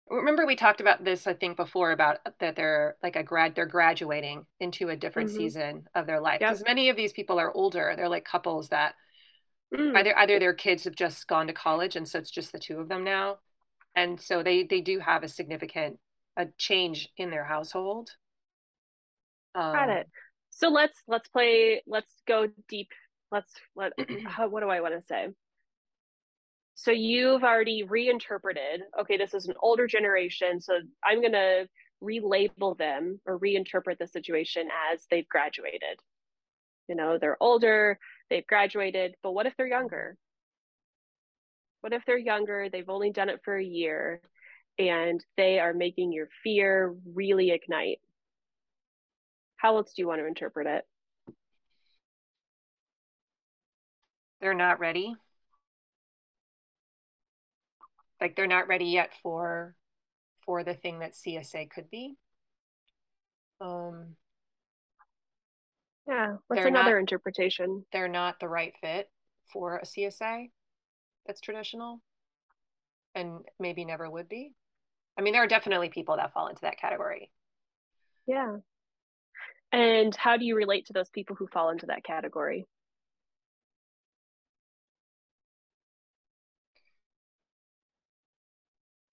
remember we talked about this I think before about that they're like a grad they're graduating into a different mm-hmm. season of their life because yep. many of these people are older they're like couples that mm. either either their kids have just gone to college and so it's just the two of them now and so they they do have a significant a change in their household um, got it so let's let's play let's go deep let's let how, what do I want to say? So you've already reinterpreted, okay, this is an older generation, so I'm going to relabel them or reinterpret the situation as they've graduated. You know, they're older, they've graduated, but what if they're younger? What if they're younger, they've only done it for a year, and they are making your fear really ignite? How else do you want to interpret it? They're not ready. Like they're not ready yet for for the thing that csa could be. Um yeah what's another not, interpretation. they're not the right fit for a csa that's traditional and maybe never would be. I mean there are definitely people that fall into that category. Yeah. And how do you relate to those people who fall into that category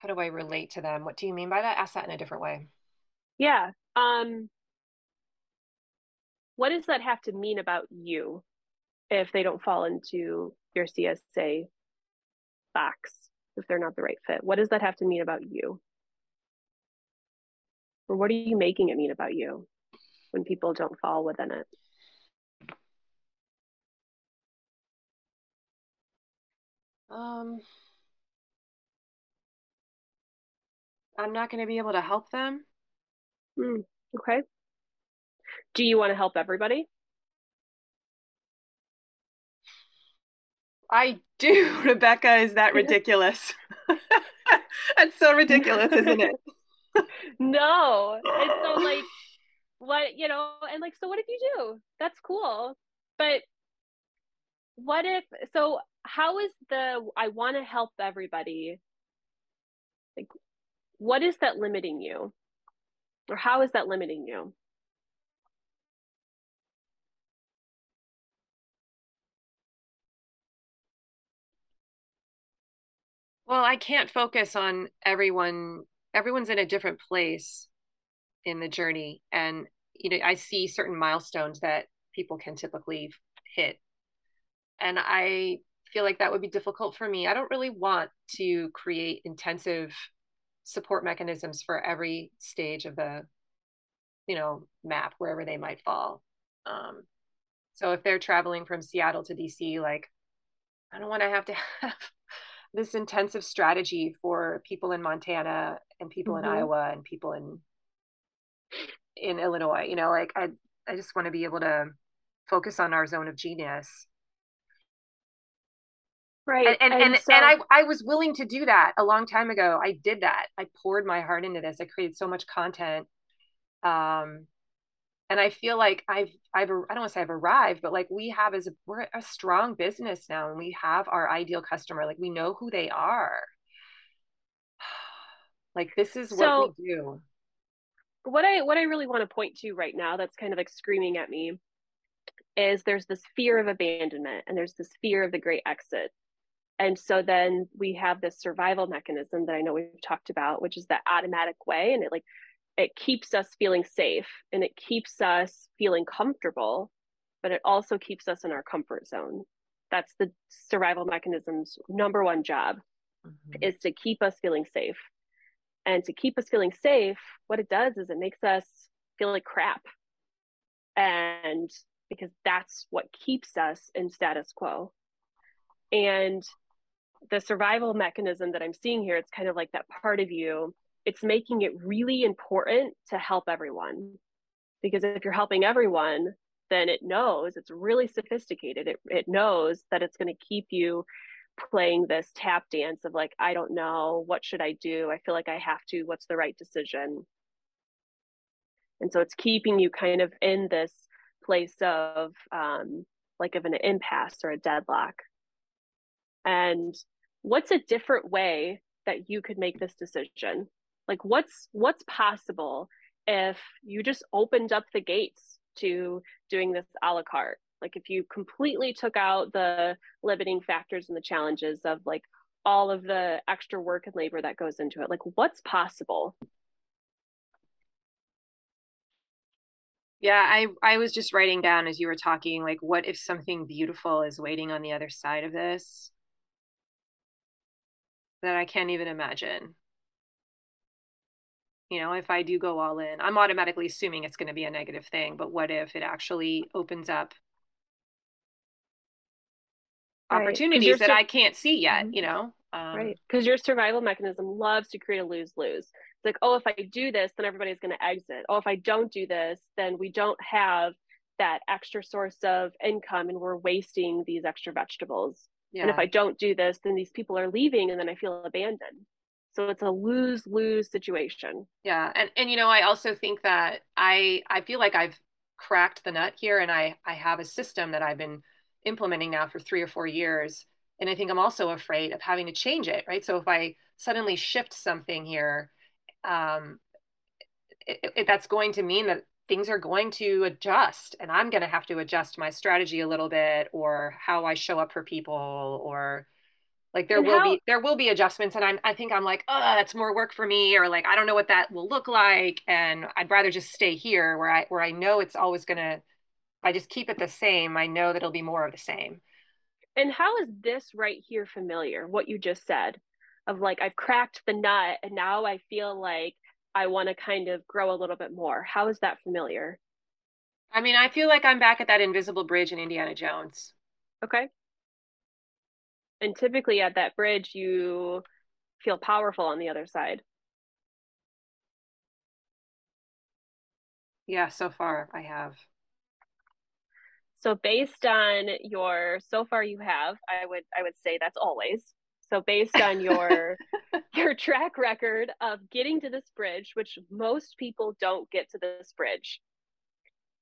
how do I relate to them? What do you mean by that? Ask that in a different way. Yeah. Um, what does that have to mean about you if they don't fall into your CSA box, if they're not the right fit? What does that have to mean about you? Or what are you making it mean about you when people don't fall within it? Um, I'm not going to be able to help them. Mm, okay. Do you want to help everybody? I do, Rebecca. Is that ridiculous? That's so ridiculous, isn't it? no. It's so like what, you know, and like so what if you do? That's cool. But what if so how is the I want to help everybody like what is that limiting you? Or how is that limiting you? Well, I can't focus on everyone. Everyone's in a different place in the journey. And, you know, I see certain milestones that people can typically hit. And I feel like that would be difficult for me. I don't really want to create intensive support mechanisms for every stage of the you know map wherever they might fall um, so if they're traveling from seattle to dc like i don't want to have to have this intensive strategy for people in montana and people mm-hmm. in iowa and people in in illinois you know like i i just want to be able to focus on our zone of genius Right. And and, and, and, so, and, I, I was willing to do that a long time ago. I did that. I poured my heart into this. I created so much content. Um and I feel like I've I've I don't want to say I've arrived, but like we have as a we're a strong business now and we have our ideal customer. Like we know who they are. Like this is so, what we do. What I what I really want to point to right now that's kind of like screaming at me is there's this fear of abandonment and there's this fear of the great exit and so then we have this survival mechanism that i know we've talked about which is that automatic way and it like it keeps us feeling safe and it keeps us feeling comfortable but it also keeps us in our comfort zone. That's the survival mechanism's number one job mm-hmm. is to keep us feeling safe. And to keep us feeling safe, what it does is it makes us feel like crap. And because that's what keeps us in status quo. And the survival mechanism that I'm seeing here, it's kind of like that part of you, it's making it really important to help everyone. Because if you're helping everyone, then it knows it's really sophisticated. It, it knows that it's going to keep you playing this tap dance of like, I don't know, what should I do? I feel like I have to, what's the right decision? And so it's keeping you kind of in this place of um, like of an impasse or a deadlock. And what's a different way that you could make this decision? Like what's what's possible if you just opened up the gates to doing this a la carte? Like if you completely took out the limiting factors and the challenges of like all of the extra work and labor that goes into it, like what's possible? Yeah, I I was just writing down as you were talking like what if something beautiful is waiting on the other side of this that I can't even imagine. You know, if I do go all in, I'm automatically assuming it's going to be a negative thing, but what if it actually opens up right. opportunities that sur- I can't see yet, mm-hmm. you know? Um, right. Because your survival mechanism loves to create a lose lose It's like, oh, if I do this, then everybody's going to exit. Oh, if I don't do this, then we don't have that extra source of income and we're wasting these extra vegetables. Yeah. And if I don't do this, then these people are leaving and then I feel abandoned. So it's a lose lose situation. Yeah. And and you know, I also think that I I feel like I've cracked the nut here and I I have a system that I've been implementing now for 3 or 4 years and I think I'm also afraid of having to change it, right? So if I suddenly shift something here um, it, it, that's going to mean that things are going to adjust and i'm going to have to adjust my strategy a little bit or how i show up for people or like there and will how, be there will be adjustments and i'm i think i'm like oh that's more work for me or like i don't know what that will look like and i'd rather just stay here where i where i know it's always going to i just keep it the same i know that it'll be more of the same. And how is this right here familiar what you just said of like I've cracked the nut and now I feel like I want to kind of grow a little bit more. How is that familiar? I mean, I feel like I'm back at that invisible bridge in Indiana Jones. Okay. And typically at that bridge, you feel powerful on the other side. Yeah, so far I have. So based on your so far you have, I would I would say that's always. So based on your your track record of getting to this bridge, which most people don't get to this bridge,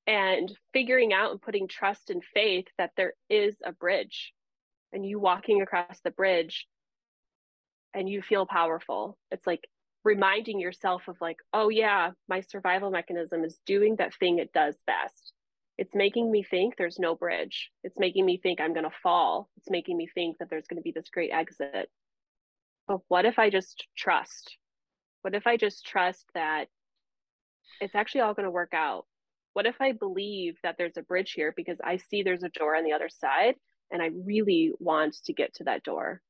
and figuring out and putting trust and faith that there is a bridge and you walking across the bridge and you feel powerful. It's like reminding yourself of like, oh yeah, my survival mechanism is doing that thing it does best it's making me think there's no bridge. It's making me think I'm going to fall. It's making me think that there's going to be this great exit. But what if I just trust? What if I just trust that it's actually all going to work out? What if I believe that there's a bridge here because I see there's a door on the other side and I really want to get to that door?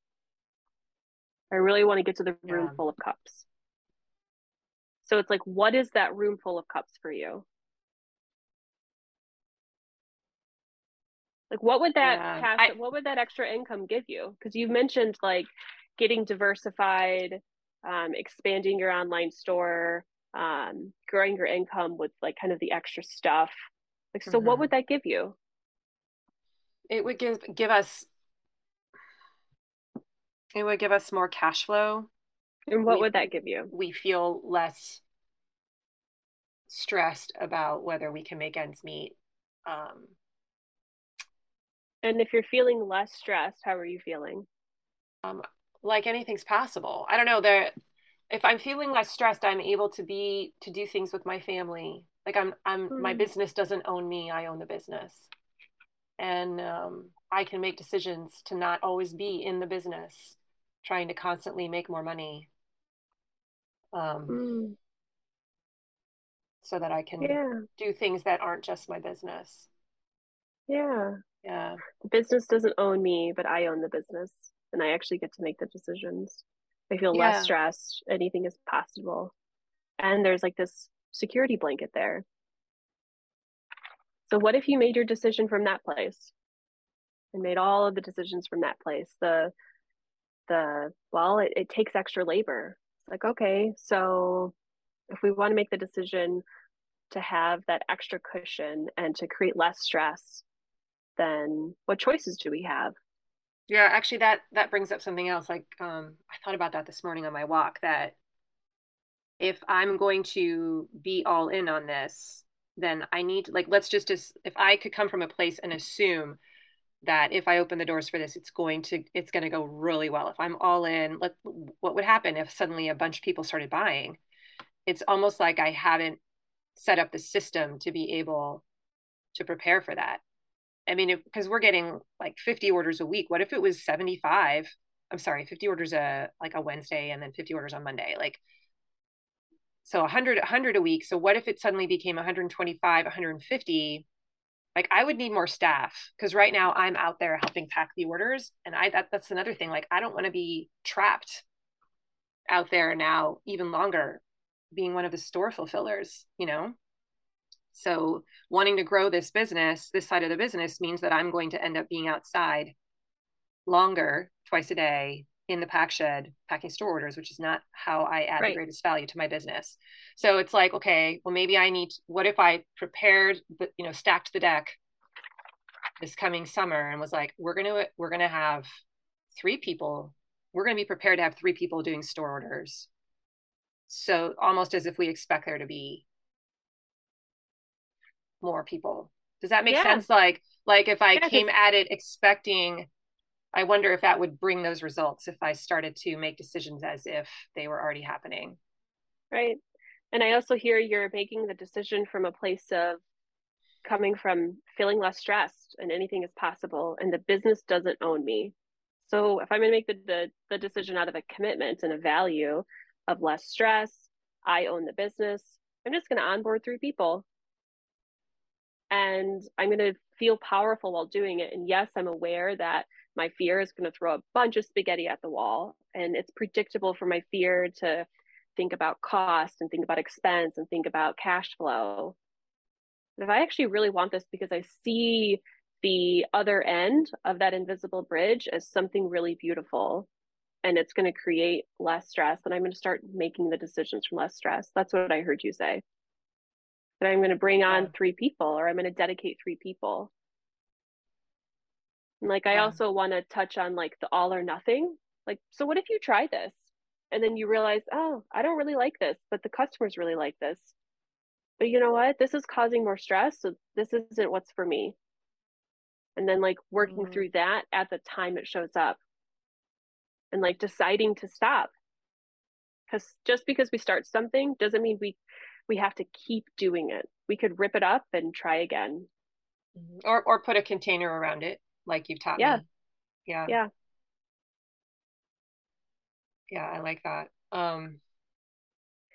I really want to get to the room yeah. full of cups. So it's like, what is that room full of cups for you? Like what would that yeah. I, what would that extra income give you? Because you've mentioned like getting diversified, um, expanding your online store, um, growing your income with like kind of the extra stuff. Like, so mm-hmm. what would that give you? It would give give us it would give us more cash flow. And what we, would that give you? We feel less stressed about whether we can make ends meet. Um, and if you're feeling less stressed, how are you feeling? Um, like anything's possible. I don't know. There, if I'm feeling less stressed, I'm able to be to do things with my family. Like I'm, I'm. Mm. My hmm. business doesn't own me. I own the business, and um, I can make decisions to not always be in the business, trying to constantly make more money. Um, mm. so that I can yeah. do things that aren't just my business. Yeah. Yeah. The business doesn't own me, but I own the business and I actually get to make the decisions. I feel Yeah. less stressed. Anything is possible. And there's like this security blanket there. So what if you made your decision from that place? And made all of the decisions from that place. The the well, it, it takes extra labor. It's like, okay, so if we want to make the decision to have that extra cushion and to create less stress, then what choices do we have? Yeah, actually that that brings up something else. Like um I thought about that this morning on my walk that if I'm going to be all in on this, then I need like let's just as if I could come from a place and assume that if I open the doors for this, it's going to it's going to go really well. If I'm all in, let what would happen if suddenly a bunch of people started buying? It's almost like I haven't set up the system to be able to prepare for that. I mean, because we're getting like 50 orders a week. What if it was 75? I'm sorry, 50 orders a like a Wednesday and then 50 orders on Monday. Like so 100 100 a week. So what if it suddenly became 125, 150? Like I would need more staff because right now I'm out there helping pack the orders and I that that's another thing. Like I don't want to be trapped out there now even longer being one of the store fulfillers, you know? So, wanting to grow this business, this side of the business means that I'm going to end up being outside longer, twice a day in the pack shed, packing store orders, which is not how I add Right. the greatest value to my business. So, it's like, okay, well, maybe I need, what if I prepared, the, you know, stacked the deck this coming summer and was like, we're going to, we're going to have three people, we're going to be prepared to have three people doing store orders. So, almost as if we expect there to be more people. Does that make Yeah. sense? Like, like if I Yeah, came at it expecting, I wonder if that would bring those results if I started to make decisions as if they were already happening. Right. And I also hear you're making the decision from a place of coming from feeling less stressed and anything is possible and the business doesn't own me. So if I'm going to make the, the the decision out of a commitment and a value of less stress, I own the business. I'm just going to onboard three people. And I'm going to feel powerful while doing it. And yes, I'm aware that my fear is going to throw a bunch of spaghetti at the wall. And it's predictable for my fear to think about cost and think about expense and think about cash flow. But if I actually really want this because I see the other end of that invisible bridge as something really beautiful and it's going to create less stress, then I'm going to start making the decisions from less stress. That's what I heard you say. That I'm going to bring on three people or I'm going to dedicate three people. And like I Yeah. also want to touch on like the all or nothing. Like, so what if you try this and then you realize, oh, I don't really like this, but the customers really like this. But you know what? This is causing more stress, so this isn't what's for me. And then like working Mhm. through that at the time it shows up. And like deciding to stop. Cuz just because we start something doesn't mean we we have to keep doing it. We could rip it up and try again. Or or put a container around it, like you've taught Yeah. me. Yeah. Yeah. Yeah, I like that. Um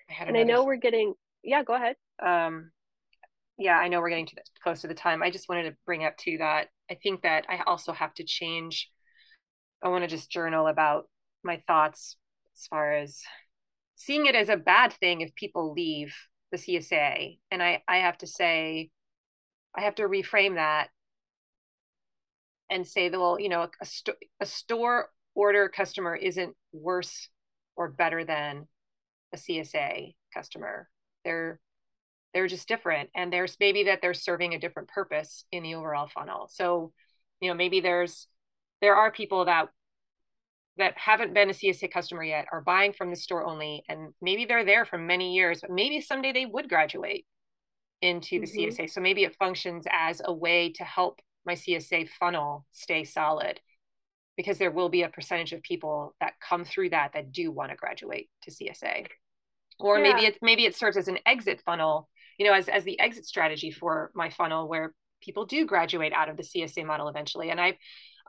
I had And I know we're getting yeah, go ahead. um yeah i know we're getting to the, close to the time i just wanted to bring up to that i think that i also have to change i want to just journal about my thoughts as far as seeing it as a bad thing if people leave the csa and i i have to say i have to reframe that and say that well you know a, a, a store order customer isn't worse or better than a csa customer. They're they're just different and there's maybe that they're serving a different purpose in the overall funnel. So you know maybe there's there are people that that haven't been a csa customer yet are buying from the store only and maybe they're there for many years but maybe someday they would graduate into the Mhm. csa so maybe it functions as a way to help my csa funnel stay solid because there will be a percentage of people that come through that that do want to graduate to csa or maybe it maybe it serves as an exit funnel you know as as the exit strategy for my funnel where people do graduate out of the csa model eventually and i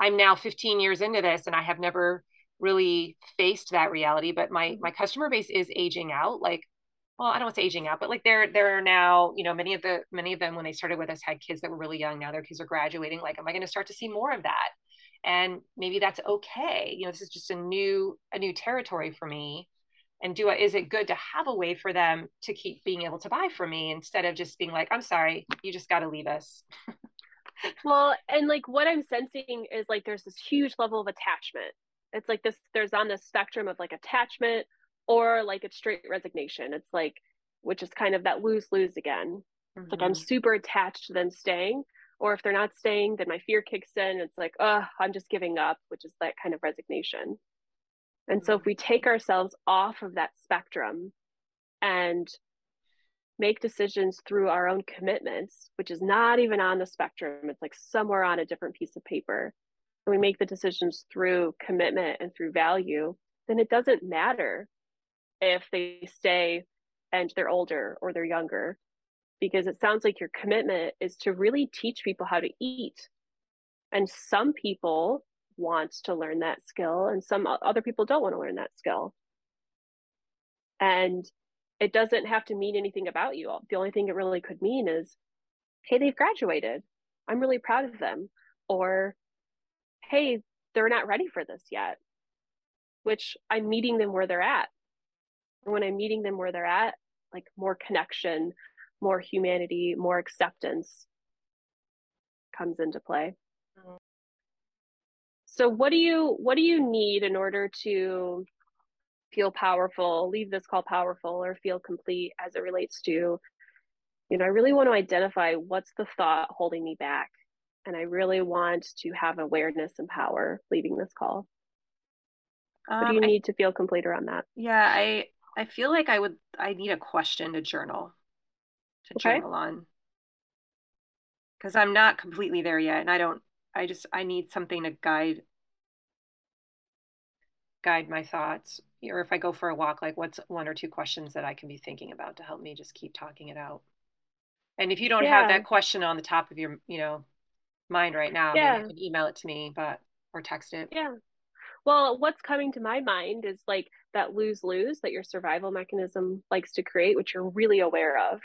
i'm now 15 years into this and i have never really faced that reality but my my customer base is aging out like well, I don't want to say aging out, but like they're they're now, you know, many of the many of them when they started with us had kids that were really young. Now their kids are graduating. Like, am I going to start to see more of that? And maybe that's okay. You know, this is just a new a new territory for me. And do I, is it good to have a way for them to keep being able to buy from me instead of just being like, I'm sorry, you just got to leave us. well, and like what I'm sensing is like there's this huge level of attachment. It's like this. There's on this spectrum of like attachment or like it's straight resignation. It's like, which is kind of that lose lose again. Mm-hmm. It's like I'm mm-hmm. super attached to them staying, or if they're not staying, then my fear kicks in. It's like, oh, I'm just giving up, which is that kind of resignation. And mm-hmm. so if we take ourselves off of that spectrum and make decisions through our own commitments, which is not even on the spectrum, it's like somewhere on a different piece of paper. And we make the decisions through commitment and through value, then it doesn't matter if they stay and they're older or they're younger because it sounds like your commitment is to really teach people how to eat. And some people want to learn that skill and some other people don't want to learn that skill. And it doesn't have to mean anything about you. All. the only thing it really could mean is hey they've graduated. I'm really proud of them. Or hey they're not ready for this yet which i'm meeting them where they're at when I'm meeting them where they're at, like more connection, more humanity, more acceptance comes into play. Mm-hmm. So what do you what do you need in order to feel powerful, leave this call powerful or feel complete as it relates to you know, I really want to identify what's the thought holding me back and I really want to have awareness and power leaving this call. Um, what do you um, need I, to feel complete around that? Yeah, I I feel like I would I need a question to journal to okay. journal on because I'm not completely there yet and I don't I just I need something to guide guide my thoughts or if I go for a walk like what's one or two questions that I can be thinking about to help me just keep talking it out. And if you don't yeah. have that question on the top of your, you know, mind right now, yeah. maybe you can email it to me, but or text it. Yeah. Well, what's coming to my mind is like that lose lose that your survival mechanism likes to create, which you're really aware of.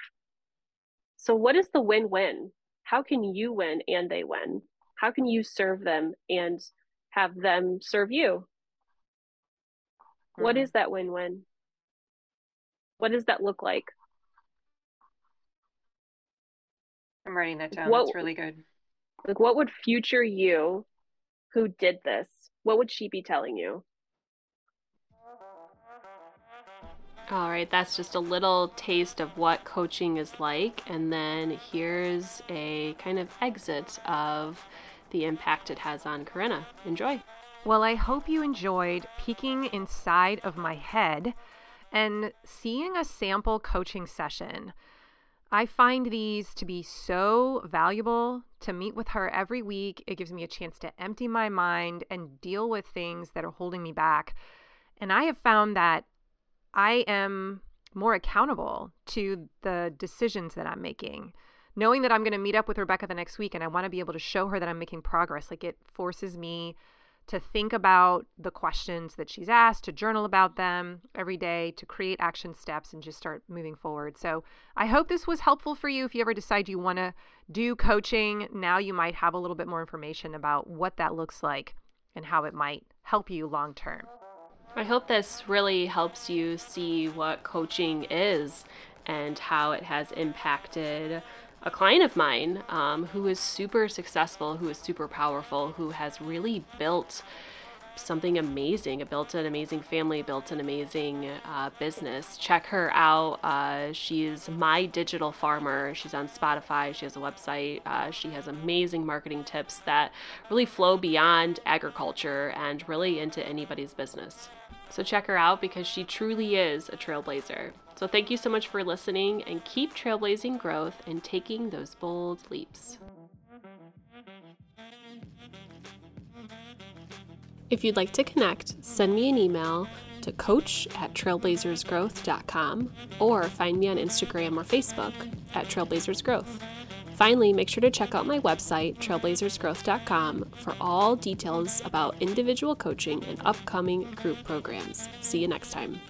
So, what is the win win? How can you win and they win? How can you serve them and have them serve you? Mm-hmm. What is that win win? What does that look like? I'm writing that down. What, That's really good. Like, what would future you who did this what would she be telling you? All right, that's just a little taste of what coaching is like. And then here's a kind of exit of the impact it has on Corinna. Enjoy. Well, I hope you enjoyed peeking inside of my head and seeing a sample coaching session. I find these to be so valuable to meet with her every week. It gives me a chance to empty my mind and deal with things that are holding me back. And I have found that I am more accountable to the decisions that I'm making. Knowing that I'm going to meet up with Rebecca the next week and I want to be able to show her that I'm making progress, like it forces me to think about the questions that she's asked, to journal about them every day, to create action steps and just start moving forward. So I hope this was helpful for you. If you ever decide you want to do coaching, now you might have a little bit more information about what that looks like and how it might help you long term. I hope this really helps you see what coaching is and how it has impacted a client of mine um, who is super successful, who is super powerful, who has really built something amazing, built an amazing family, built an amazing uh, business. Check her out. Uh, she's My Digital Farmer. She's on Spotify. She has a website. Uh, she has amazing marketing tips that really flow beyond agriculture and really into anybody's business. So check her out because she truly is a trailblazer. So thank you so much for listening and keep trailblazing growth and taking those bold leaps. If you'd like to connect, send me an email to coach at trailblazersgrowth.com or find me on Instagram or Facebook at trailblazersgrowth. Finally, make sure to check out my website, trailblazersgrowth.com, for all details about individual coaching and upcoming group programs. See you next time.